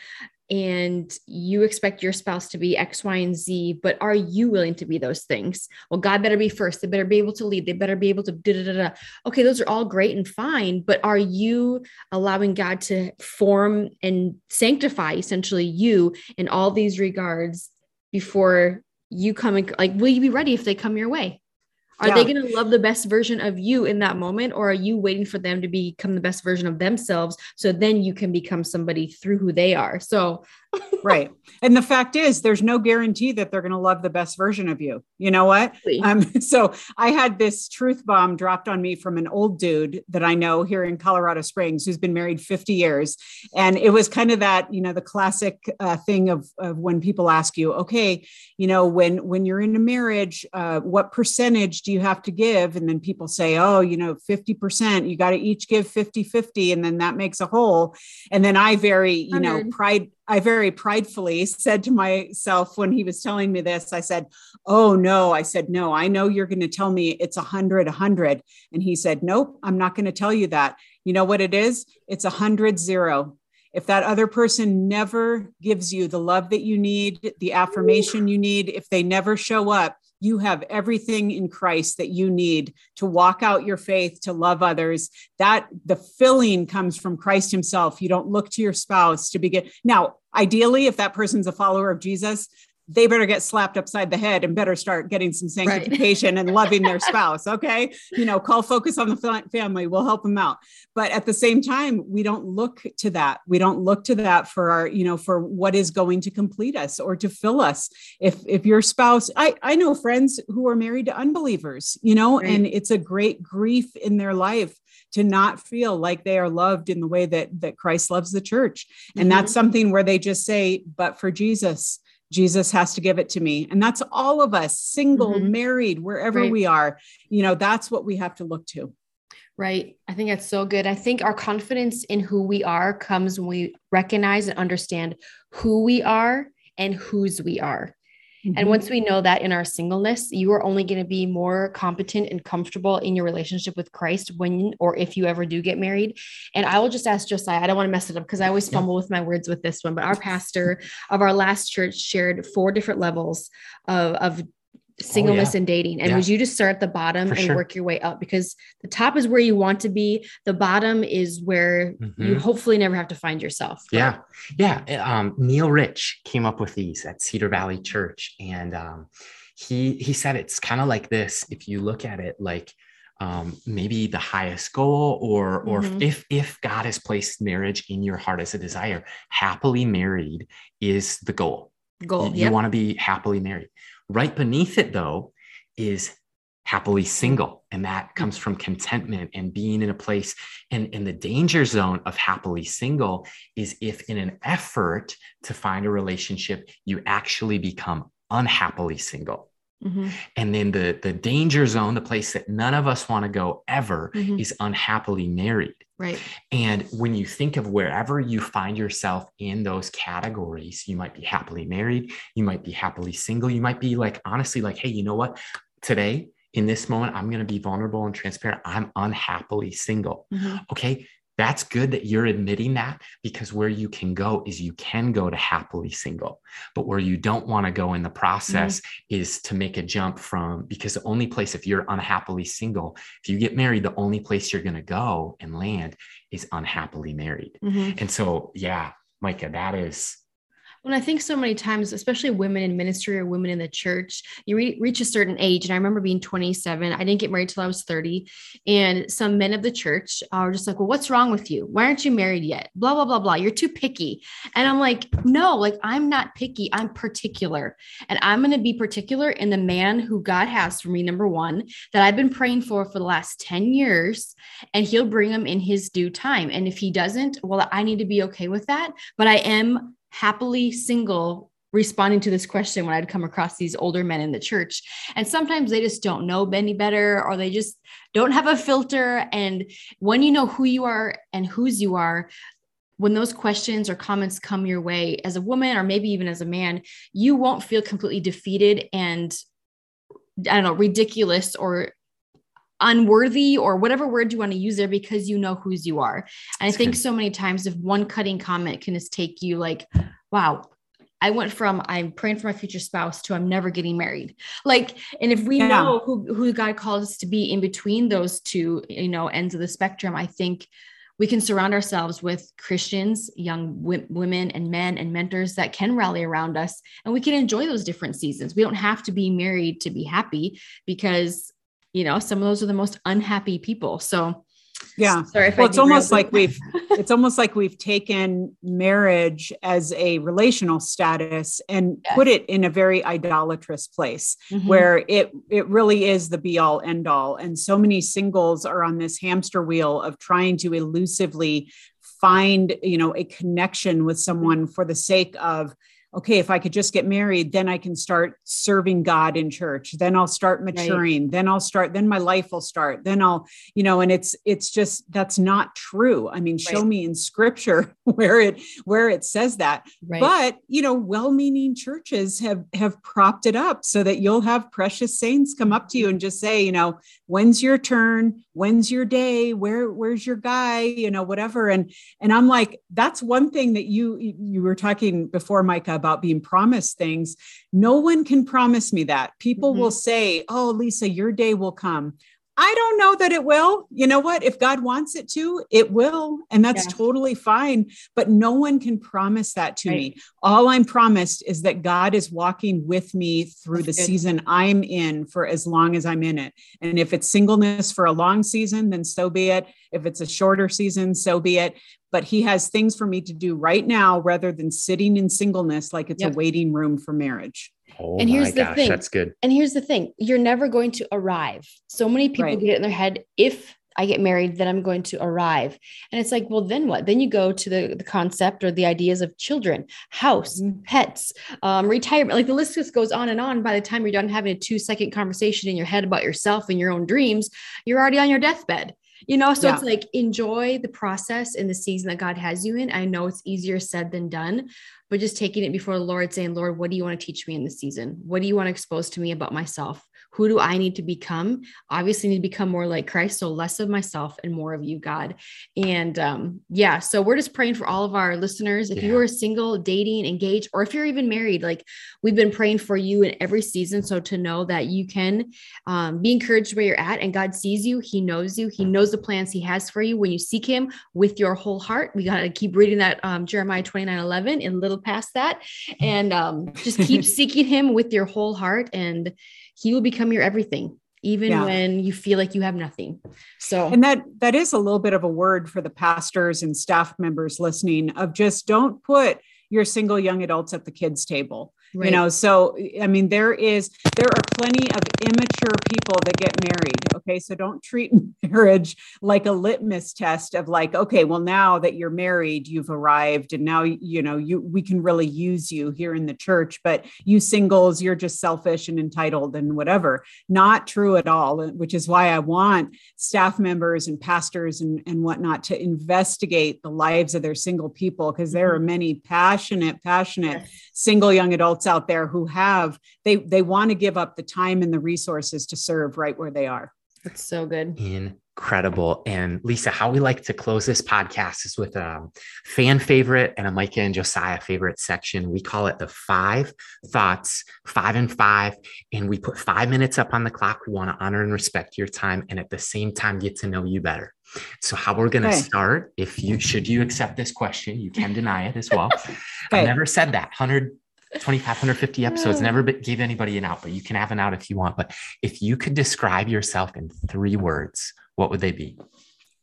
Speaker 2: and you expect your spouse to be X, Y, and Z, but are you willing to be those things? Well, God better be first. They better be able to lead. They better be able to da da da. da. Okay, those are all great and fine, but are you allowing God to form and sanctify essentially you in all these regards before you come and like, will you be ready if they come your way? Are yeah. they going to love the best version of you in that moment, or are you waiting for them to become the best version of themselves so then you can become somebody through who they are? So
Speaker 4: right. And the fact is, there's no guarantee that they're going to love the best version of you. You know what? Um, so I had this truth bomb dropped on me from an old dude that I know here in Colorado Springs who's been married 50 years. And it was kind of that, you know, the classic uh, thing of, of when people ask you, okay, you know, when, when you're in a marriage, uh, what percentage do you have to give? And then people say, oh, you know, 50%, you got to each give 50, 50. And then that makes a whole. And then I very, you 100. know, pride, I very pridefully said to myself when he was telling me this, I said, Oh, no. I said, No, I know you're going to tell me it's a hundred, a hundred. And he said, Nope, I'm not going to tell you that. You know what it is? It's a hundred zero. If that other person never gives you the love that you need, the affirmation you need, if they never show up, you have everything in Christ that you need to walk out your faith, to love others. That the filling comes from Christ Himself. You don't look to your spouse to begin. Now, ideally, if that person's a follower of Jesus, they better get slapped upside the head and better start getting some sanctification right. and loving their spouse. Okay. You know, call focus on the family. We'll help them out. But at the same time, we don't look to that. We don't look to that for our, you know, for what is going to complete us or to fill us. If, if your spouse, I, I know friends who are married to unbelievers, you know, right. and it's a great grief in their life to not feel like they are loved in the way that that Christ loves the church. And mm-hmm. that's something where they just say, but for Jesus, Jesus has to give it to me. And that's all of us, single, mm-hmm. married, wherever right. we are. You know, that's what we have to look to.
Speaker 2: Right. I think that's so good. I think our confidence in who we are comes when we recognize and understand who we are and whose we are. Mm-hmm. And once we know that in our singleness, you are only going to be more competent and comfortable in your relationship with Christ when or if you ever do get married. And I will just ask Josiah, I don't want to mess it up because I always fumble yeah. with my words with this one, but our pastor of our last church shared four different levels of, of singleness oh, yeah. and dating and yeah. would you just start at the bottom For and sure. work your way up because the top is where you want to be the bottom is where mm-hmm. you hopefully never have to find yourself
Speaker 3: yeah yeah eh, um, neil rich came up with these at cedar valley church and um, he he said it's kind of like this if you look at it like um, maybe the highest goal or or mm-hmm. if if god has placed marriage in your heart as a desire happily married is the goal
Speaker 2: goal
Speaker 3: you, yep. you want to be happily married Right beneath it, though, is happily single. And that comes from contentment and being in a place. And, and the danger zone of happily single is if, in an effort to find a relationship, you actually become unhappily single. Mm-hmm. And then the, the danger zone, the place that none of us want to go ever, mm-hmm. is unhappily married.
Speaker 2: Right.
Speaker 3: And when you think of wherever you find yourself in those categories, you might be happily married, you might be happily single, you might be like, honestly, like, hey, you know what? Today, in this moment, I'm going to be vulnerable and transparent. I'm unhappily single. Mm-hmm. Okay that's good that you're admitting that because where you can go is you can go to happily single but where you don't want to go in the process mm-hmm. is to make a jump from because the only place if you're unhappily single if you get married the only place you're going to go and land is unhappily married mm-hmm. and so yeah micah that is
Speaker 2: when I think so many times, especially women in ministry or women in the church, you re- reach a certain age. And I remember being 27. I didn't get married till I was 30. And some men of the church are just like, well, what's wrong with you? Why aren't you married yet? Blah, blah, blah, blah. You're too picky. And I'm like, no, like I'm not picky. I'm particular. And I'm going to be particular in the man who God has for me, number one, that I've been praying for for the last 10 years. And he'll bring him in his due time. And if he doesn't, well, I need to be okay with that. But I am happily single responding to this question when I'd come across these older men in the church. And sometimes they just don't know any better or they just don't have a filter. And when you know who you are and whose you are, when those questions or comments come your way as a woman or maybe even as a man, you won't feel completely defeated and I don't know, ridiculous or unworthy or whatever word you want to use there because you know whose you are. And I think so many times if one cutting comment can just take you like, wow, I went from I'm praying for my future spouse to I'm never getting married. Like, and if we yeah. know who, who God calls us to be in between those two, you know, ends of the spectrum, I think we can surround ourselves with Christians, young w- women and men and mentors that can rally around us and we can enjoy those different seasons. We don't have to be married to be happy because, you know, some of those are the most unhappy people. So,
Speaker 4: yeah Sorry well it's almost like we've it's almost like we've taken marriage as a relational status and yes. put it in a very idolatrous place mm-hmm. where it it really is the be all end all and so many singles are on this hamster wheel of trying to elusively find you know a connection with someone for the sake of okay, if I could just get married, then I can start serving God in church. Then I'll start maturing. Right. Then I'll start, then my life will start. Then I'll, you know, and it's, it's just, that's not true. I mean, show right. me in scripture where it, where it says that. Right. But, you know, well-meaning churches have, have propped it up so that you'll have precious saints come up to you and just say, you know, when's your turn? When's your day? Where, where's your guy? You know, whatever. And, and I'm like, that's one thing that you, you were talking before, Micah, about being promised things. No one can promise me that. People mm-hmm. will say, Oh, Lisa, your day will come. I don't know that it will. You know what? If God wants it to, it will. And that's yeah. totally fine. But no one can promise that to right. me. All I'm promised is that God is walking with me through that's the good. season I'm in for as long as I'm in it. And if it's singleness for a long season, then so be it. If it's a shorter season, so be it. But He has things for me to do right now rather than sitting in singleness like it's yep. a waiting room for marriage.
Speaker 3: Oh and here's the gosh, thing. That's good.
Speaker 2: And here's the thing. You're never going to arrive. So many people right. get it in their head if I get married, then I'm going to arrive. And it's like, well, then what? Then you go to the, the concept or the ideas of children, house, mm-hmm. pets, um, retirement. Like the list just goes on and on. By the time you're done having a two second conversation in your head about yourself and your own dreams, you're already on your deathbed you know so yeah. it's like enjoy the process in the season that god has you in. I know it's easier said than done but just taking it before the lord saying lord what do you want to teach me in this season? What do you want to expose to me about myself who do I need to become? Obviously, need to become more like Christ. So less of myself and more of you, God. And um, yeah, so we're just praying for all of our listeners. If yeah. you are single, dating, engaged, or if you're even married, like we've been praying for you in every season. So to know that you can um, be encouraged where you're at and God sees you, He knows you, He knows the plans He has for you when you seek Him with your whole heart. We got to keep reading that um, Jeremiah 29 11 and little past that. And um, just keep seeking Him with your whole heart and he will become your everything even yeah. when you feel like you have nothing. So,
Speaker 4: and that that is a little bit of a word for the pastors and staff members listening of just don't put your single young adults at the kids table. Right. You know, so I mean, there is there are plenty of immature people that get married. Okay, so don't treat marriage like a litmus test of like, okay, well, now that you're married, you've arrived, and now you know you we can really use you here in the church. But you singles, you're just selfish and entitled and whatever. Not true at all. Which is why I want staff members and pastors and and whatnot to investigate the lives of their single people because there are mm-hmm. many passionate, passionate single young adults adults out there who have they they want to give up the time and the resources to serve right where they are.
Speaker 2: That's so good.
Speaker 3: Incredible. And lisa how we like to close this podcast is with a fan favorite and a micah and josiah favorite section. We call it the five thoughts five and five and we put five minutes up on the clock. We want to honor and respect your time and at the same time get to know you better. So how we're going to okay. start if you should you accept this question you can deny it as well. Okay. i never said that. 100 2,550 episodes, never gave anybody an out, but you can have an out if you want. But if you could describe yourself in three words, what would they be?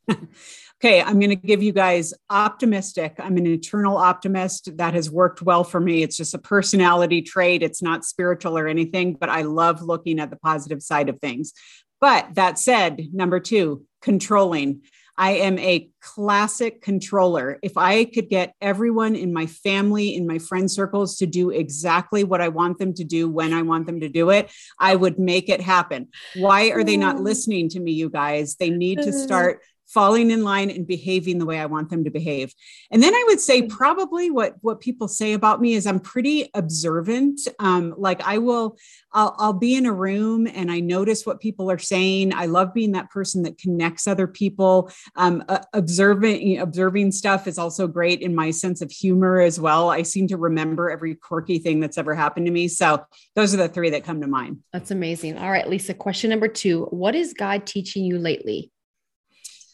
Speaker 4: okay, I'm going to give you guys optimistic. I'm an eternal optimist. That has worked well for me. It's just a personality trait, it's not spiritual or anything, but I love looking at the positive side of things. But that said, number two, controlling. I am a classic controller. If I could get everyone in my family, in my friend circles to do exactly what I want them to do when I want them to do it, I would make it happen. Why are they not listening to me, you guys? They need to start falling in line and behaving the way I want them to behave. And then I would say probably what what people say about me is I'm pretty observant. Um, like I will, I'll, I'll be in a room and I notice what people are saying. I love being that person that connects other people. Um, uh, observing observing stuff is also great in my sense of humor as well. I seem to remember every quirky thing that's ever happened to me. So those are the three that come to mind.
Speaker 2: That's amazing. All right, Lisa. Question number two: What is God teaching you lately?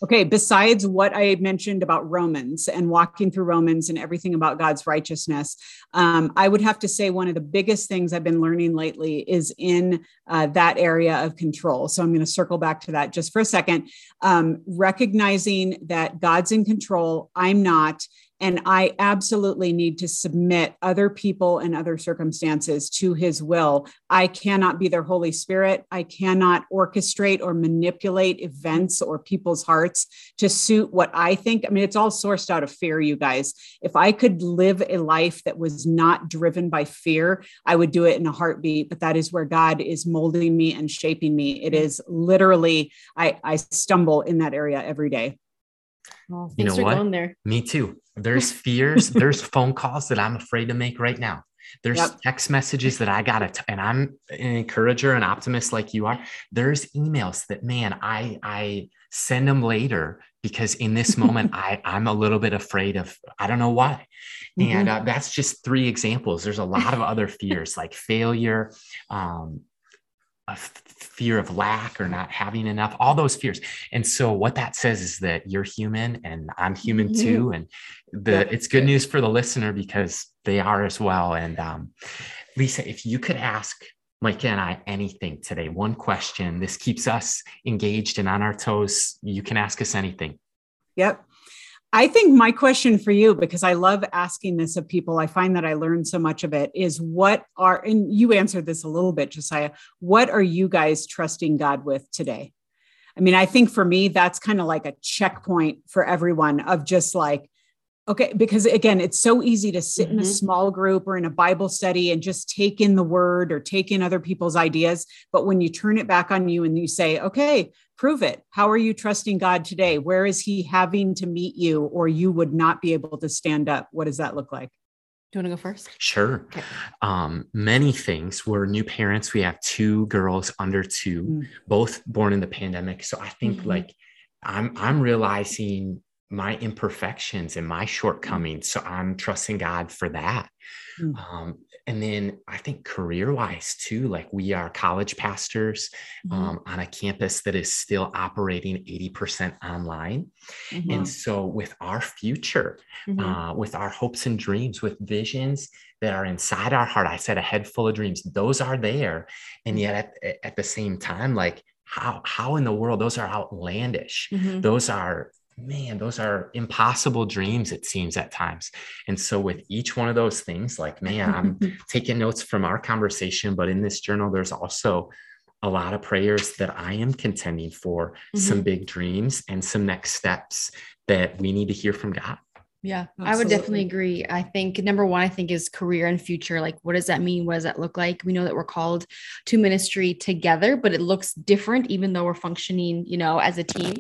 Speaker 4: Okay, besides what I mentioned about Romans and walking through Romans and everything about God's righteousness, um, I would have to say one of the biggest things I've been learning lately is in uh, that area of control. So I'm going to circle back to that just for a second. Um, recognizing that God's in control, I'm not, and I absolutely need to submit other people and other circumstances to his will. I cannot be their Holy Spirit. I cannot orchestrate or manipulate events or people's hearts to suit what I think. I mean, it's all sourced out of fear, you guys. If I could live a life that was not driven by fear, I would do it in a heartbeat. But that is where God is molding me and shaping me. It is literally, I, I stumble in that area every day.
Speaker 2: Oh, you know what?
Speaker 3: Me too. There's fears, there's phone calls that I'm afraid to make right now. There's yep. text messages that I got to, and I'm an encourager and optimist like you are. There's emails that, man, I I send them later because in this moment I I'm a little bit afraid of I don't know why, mm-hmm. and uh, that's just three examples. There's a lot of other fears like failure, um, a fear of lack or not having enough, all those fears. And so what that says is that you're human and I'm human mm-hmm. too. And the it's good news for the listener because they are as well. And um, Lisa, if you could ask Micah and I anything today, one question, this keeps us engaged and on our toes. You can ask us anything.
Speaker 4: Yep. I think my question for you, because I love asking this of people, I find that I learn so much of it, is what are, and you answered this a little bit, Josiah, what are you guys trusting God with today? I mean, I think for me, that's kind of like a checkpoint for everyone of just like, Okay, because again, it's so easy to sit mm-hmm. in a mm-hmm. small group or in a Bible study and just take in the word or take in other people's ideas. But when you turn it back on you and you say, okay, prove it. How are you trusting God today? Where is He having to meet you or you would not be able to stand up? What does that look like?
Speaker 2: Do you want to go first?
Speaker 3: Sure. Okay. Um, many things. We're new parents. We have two girls under 2 mm-hmm. both born in the pandemic. So I think mm-hmm. like I'm I'm realizing my imperfections and my shortcomings. So I'm trusting God for that. Mm. Um, and then I think career wise too, like we are college pastors mm-hmm. um, on a campus that is still operating 80% online. Mm-hmm. And so with our future, mm-hmm. uh, with our hopes and dreams, with visions that are inside our heart, I said a head full of dreams, those are there. And yet at, at the same time, like how, how in the world, those are outlandish. Mm-hmm. Those are man, those are impossible dreams, it seems at times. And so, with each one of those things, like, man, I'm taking notes from our conversation, but in this journal, there's also a lot of prayers that I am contending for, mm-hmm. some big dreams and some next steps that we need to hear from God.
Speaker 2: Yeah, Absolutely. I would definitely agree. I think number one, I think is career and future. Like, what does that mean? What does that look like? We know that we're called to ministry together, but it looks different, even though we're functioning, you know, as a team.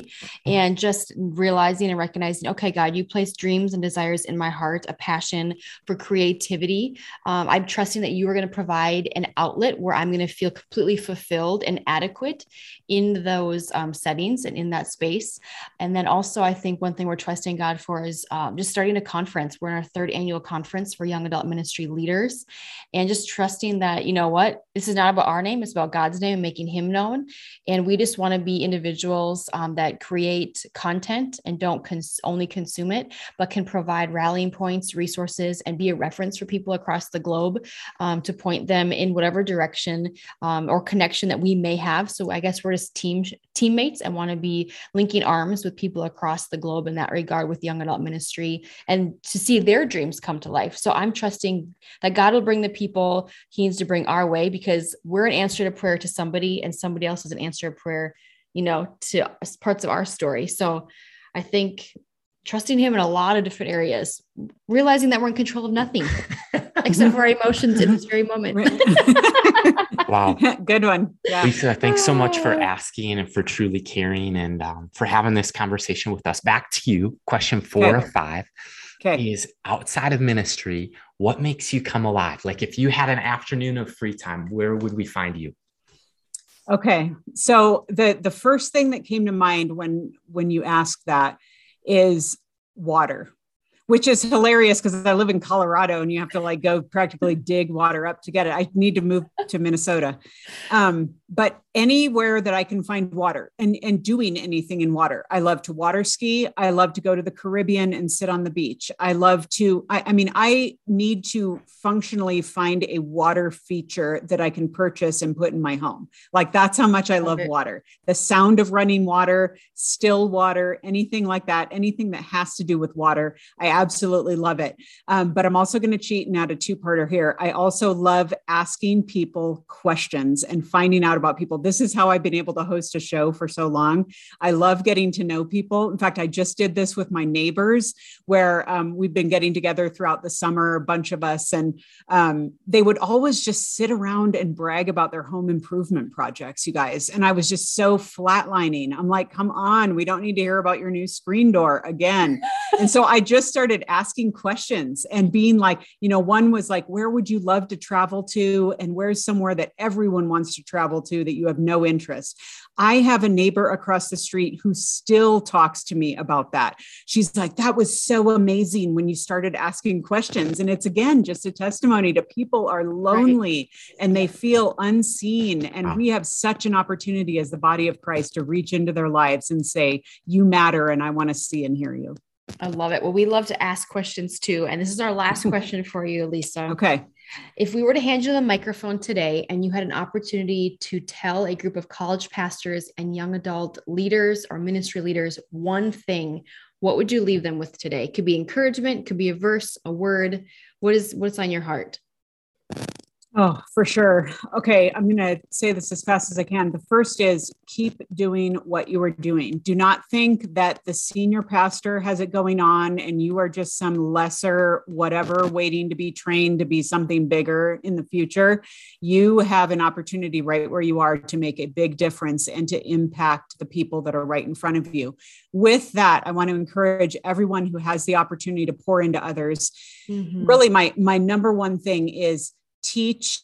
Speaker 2: And just realizing and recognizing, okay, God, you placed dreams and desires in my heart, a passion for creativity. Um, I'm trusting that you are going to provide an outlet where I'm going to feel completely fulfilled and adequate in those um, settings and in that space. And then also, I think one thing we're trusting God for is um, just starting a conference. We're in our third annual conference for young adult ministry leaders and just trusting that, you know what, this is not about our name, it's about God's name and making him known. And we just want to be individuals um, that create content and don't cons- only consume it, but can provide rallying points, resources, and be a reference for people across the globe um, to point them in whatever direction um, or connection that we may have. So I guess we're just team teammates and want to be linking arms with people across the globe in that regard with young adult ministry and to see their dreams come to life. So I'm trusting that God will bring the people he needs to bring our way because we're an answer to prayer to somebody and somebody else is an answer to prayer, you know, to parts of our story. So I think trusting him in a lot of different areas, realizing that we're in control of nothing except for our emotions in this very moment.
Speaker 3: Wow.
Speaker 4: Good one. Yeah.
Speaker 3: Lisa, thanks so much for asking and for truly caring and um, for having this conversation with us. Back to you. Question four
Speaker 4: Okay.
Speaker 3: or five
Speaker 4: Okay.
Speaker 3: is outside of ministry, what makes you come alive? Like if you had an afternoon of free time, where would we find you?
Speaker 4: Okay. So the the first thing that came to mind when when you asked that is water, which is hilarious because I live in Colorado and you have to like go practically dig water up to get it. I need to move to Minnesota. Um, but anywhere that I can find water and, and doing anything in water. I love to water ski. I love to go to the Caribbean and sit on the beach. I love to, I, I mean, I need to functionally find a water feature that I can purchase and put in my home. Like that's how much I
Speaker 2: Love
Speaker 4: love water. The sound of running water, still water, anything like that, anything that has to do with water. I absolutely love it. Um, but I'm also going to cheat and add a two parter here. I also love asking people questions and finding out about people. This is how I've been able to host a show for so long. I love getting to know people. In fact, I just did this with my neighbors where um, we've been getting together throughout the summer, a bunch of us, and um, they would always just sit around and brag about their home improvement projects, you guys. And I was just so flatlining. I'm like, come on, we don't need to hear about your new screen door again. and so I just started asking questions and being like, you know, one was like, where would you love to travel to? And where's somewhere that everyone wants to travel to that you have no interest? I have a neighbor across the street who still talks to me about that. She's like, that was so amazing when you started asking questions. And it's again just a testimony to people are lonely and they feel unseen. And
Speaker 3: Wow.
Speaker 4: we have such an opportunity as the body of Christ to reach into their lives and say, You matter, and I want to see and hear you.
Speaker 2: I love it. Well, we love to ask questions too. And this is our last question for you, Lisa.
Speaker 4: Okay.
Speaker 2: If we were to hand you the microphone today and you had an opportunity to tell a group of college pastors and young adult leaders or ministry leaders one thing, what would you leave them with today? Could be encouragement, could be a verse, a word. What is what's on your heart?
Speaker 4: Oh, for sure. Okay, I'm going to say this as fast as I can. The first is keep doing what you are doing. Do not think that the senior pastor has it going on and you are just some lesser whatever waiting to be trained to be something bigger in the future. You have an opportunity right where you are to make a big difference and to impact the people that are right in front of you. With that, I want to encourage everyone who has the opportunity to pour into others
Speaker 2: Mhm.
Speaker 4: really my my number one thing is teach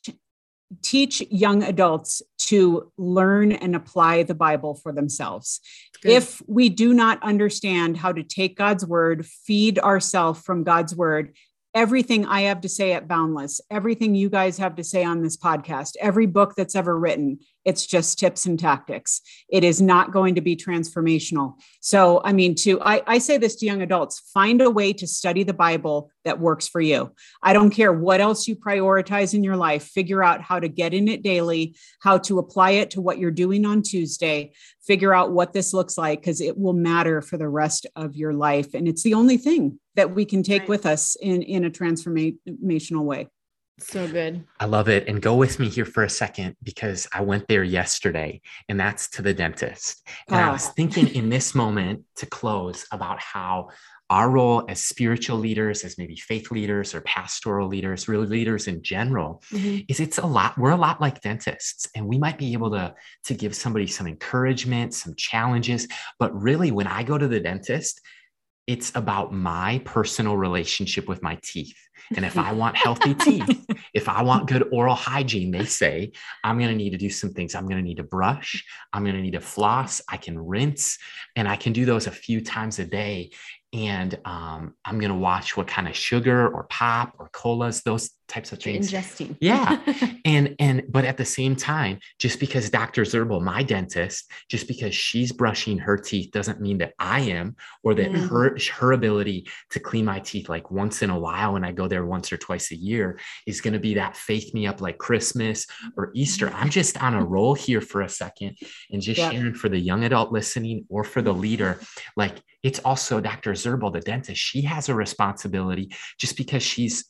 Speaker 4: teach young adults to learn and apply the bible for themselves
Speaker 2: Good.
Speaker 4: if we do not understand how to take god's word feed ourselves from god's word everything i have to say at boundless everything you guys have to say on this podcast every book that's ever written it's just tips and tactics it is not going to be transformational so i mean to I, I say this to young adults find a way to study the bible that works for you I don't care what else you prioritize in your life. Figure out how to get in it daily, how to apply it to what you're doing on Tuesday. Figure out what this looks like because it will matter for the rest of your life. And it's the only thing that we can take
Speaker 2: Right.
Speaker 4: with us in, in a transformational way.
Speaker 2: So good.
Speaker 3: I love it. And go with me here for a second because I went there yesterday and that's to the dentist. And I
Speaker 4: Ah.
Speaker 3: was thinking in this moment to close about how our role as spiritual leaders, as maybe faith leaders or pastoral leaders, really leaders in general,
Speaker 2: Mhm.
Speaker 3: is it's a lot we're a lot like dentists and we might be able to to give somebody some encouragement some challenges but really when i go to the dentist it's about my personal relationship with my teeth. And if i want healthy teeth if i want good oral hygiene they say i'm going to need to do some things. I'm going to need to brush. I'm going to need to floss. I can rinse. And i can do those a few times a day. And um, i'm going to watch what kind of sugar or pop or colas those types of things
Speaker 2: ingesting.
Speaker 3: Yeah. and and but at the same time just because dr zerbal my dentist just because she's brushing her teeth doesn't mean that i am or that
Speaker 2: Mhm.
Speaker 3: her her ability to clean my teeth like once in a while and i go there once or twice a year is going to be that faith me up like christmas or easter i'm just on a roll here for a second and just
Speaker 4: Yeah.
Speaker 3: sharing for the young adult listening or for the leader like it's also dr zerbal the dentist she has a responsibility just because she's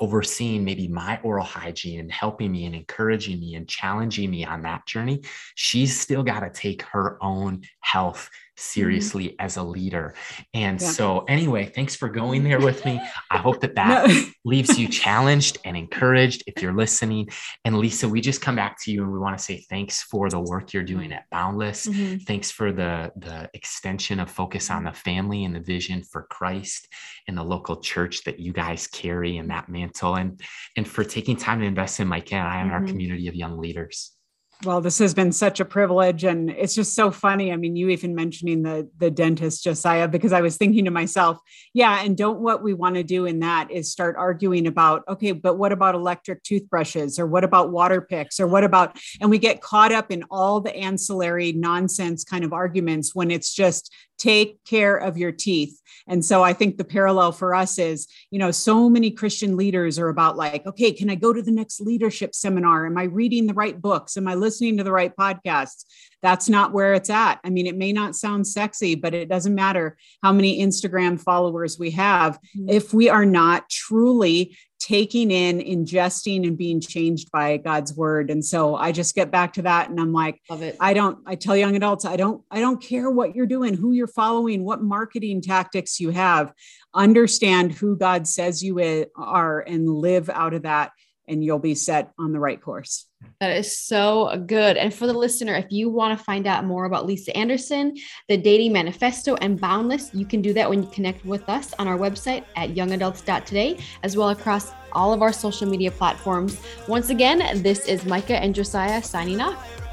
Speaker 3: overseeing maybe my oral hygiene and helping me and encouraging me and challenging me on that journey, she's still got to take her own health seriously mm-hmm. as a leader. And yeah. so, anyway, thanks for going there with me. I hope that that no. leaves you challenged and encouraged if you're listening. And Lisa, we just come back to you and we want to say thanks for the work you're doing at Boundless. Mm-hmm. Thanks for the, the extension of focus on the family and the vision for Christ and the local church that you guys carry in that mantle. And, and for taking time to invest in Mike and I and mm-hmm. our community of young leaders.
Speaker 4: Well, this has been such a privilege, and it's just so funny. I mean, you even mentioning the the dentist, Josiah, because I was thinking to myself, yeah, and don't what we want to do in that is start arguing about, okay, but what about electric toothbrushes, or what about water picks, or what about, and we get caught up in all the ancillary nonsense kind of arguments when it's just take care of your teeth. And so I think the parallel for us is, you know, so many Christian leaders are about like, okay, can I go to the next leadership seminar? Am I reading the right books? Am I listening to the right podcasts? That's not where it's at. I mean, it may not sound sexy, but it doesn't matter how many Instagram followers we have. Mm-hmm. If we are not truly taking in, ingesting, and being changed by God's word. And so I just get back to that and I'm like, Love it. I don't, I tell young adults, I don't, I don't care what you're doing, who you're following, what marketing tactics you have. Understand who God says you are and live out of that and you'll be set on the right course.
Speaker 2: That is so good. And for the listener, if you want to find out more about Lisa Anderson, the Dating Manifesto, and Boundless, you can do that when you connect with us on our website at youngadults.today, as well across all of our social media platforms. Once again, this is Micah and Josiah signing off.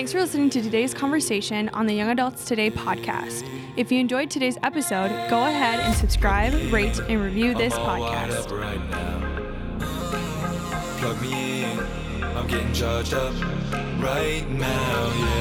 Speaker 1: Thanks for listening to today's conversation on the Young Adults Today podcast. If you enjoyed today's episode, go ahead and subscribe, rate, and review this podcast. Plug me in, I'm getting charged up right now, yeah.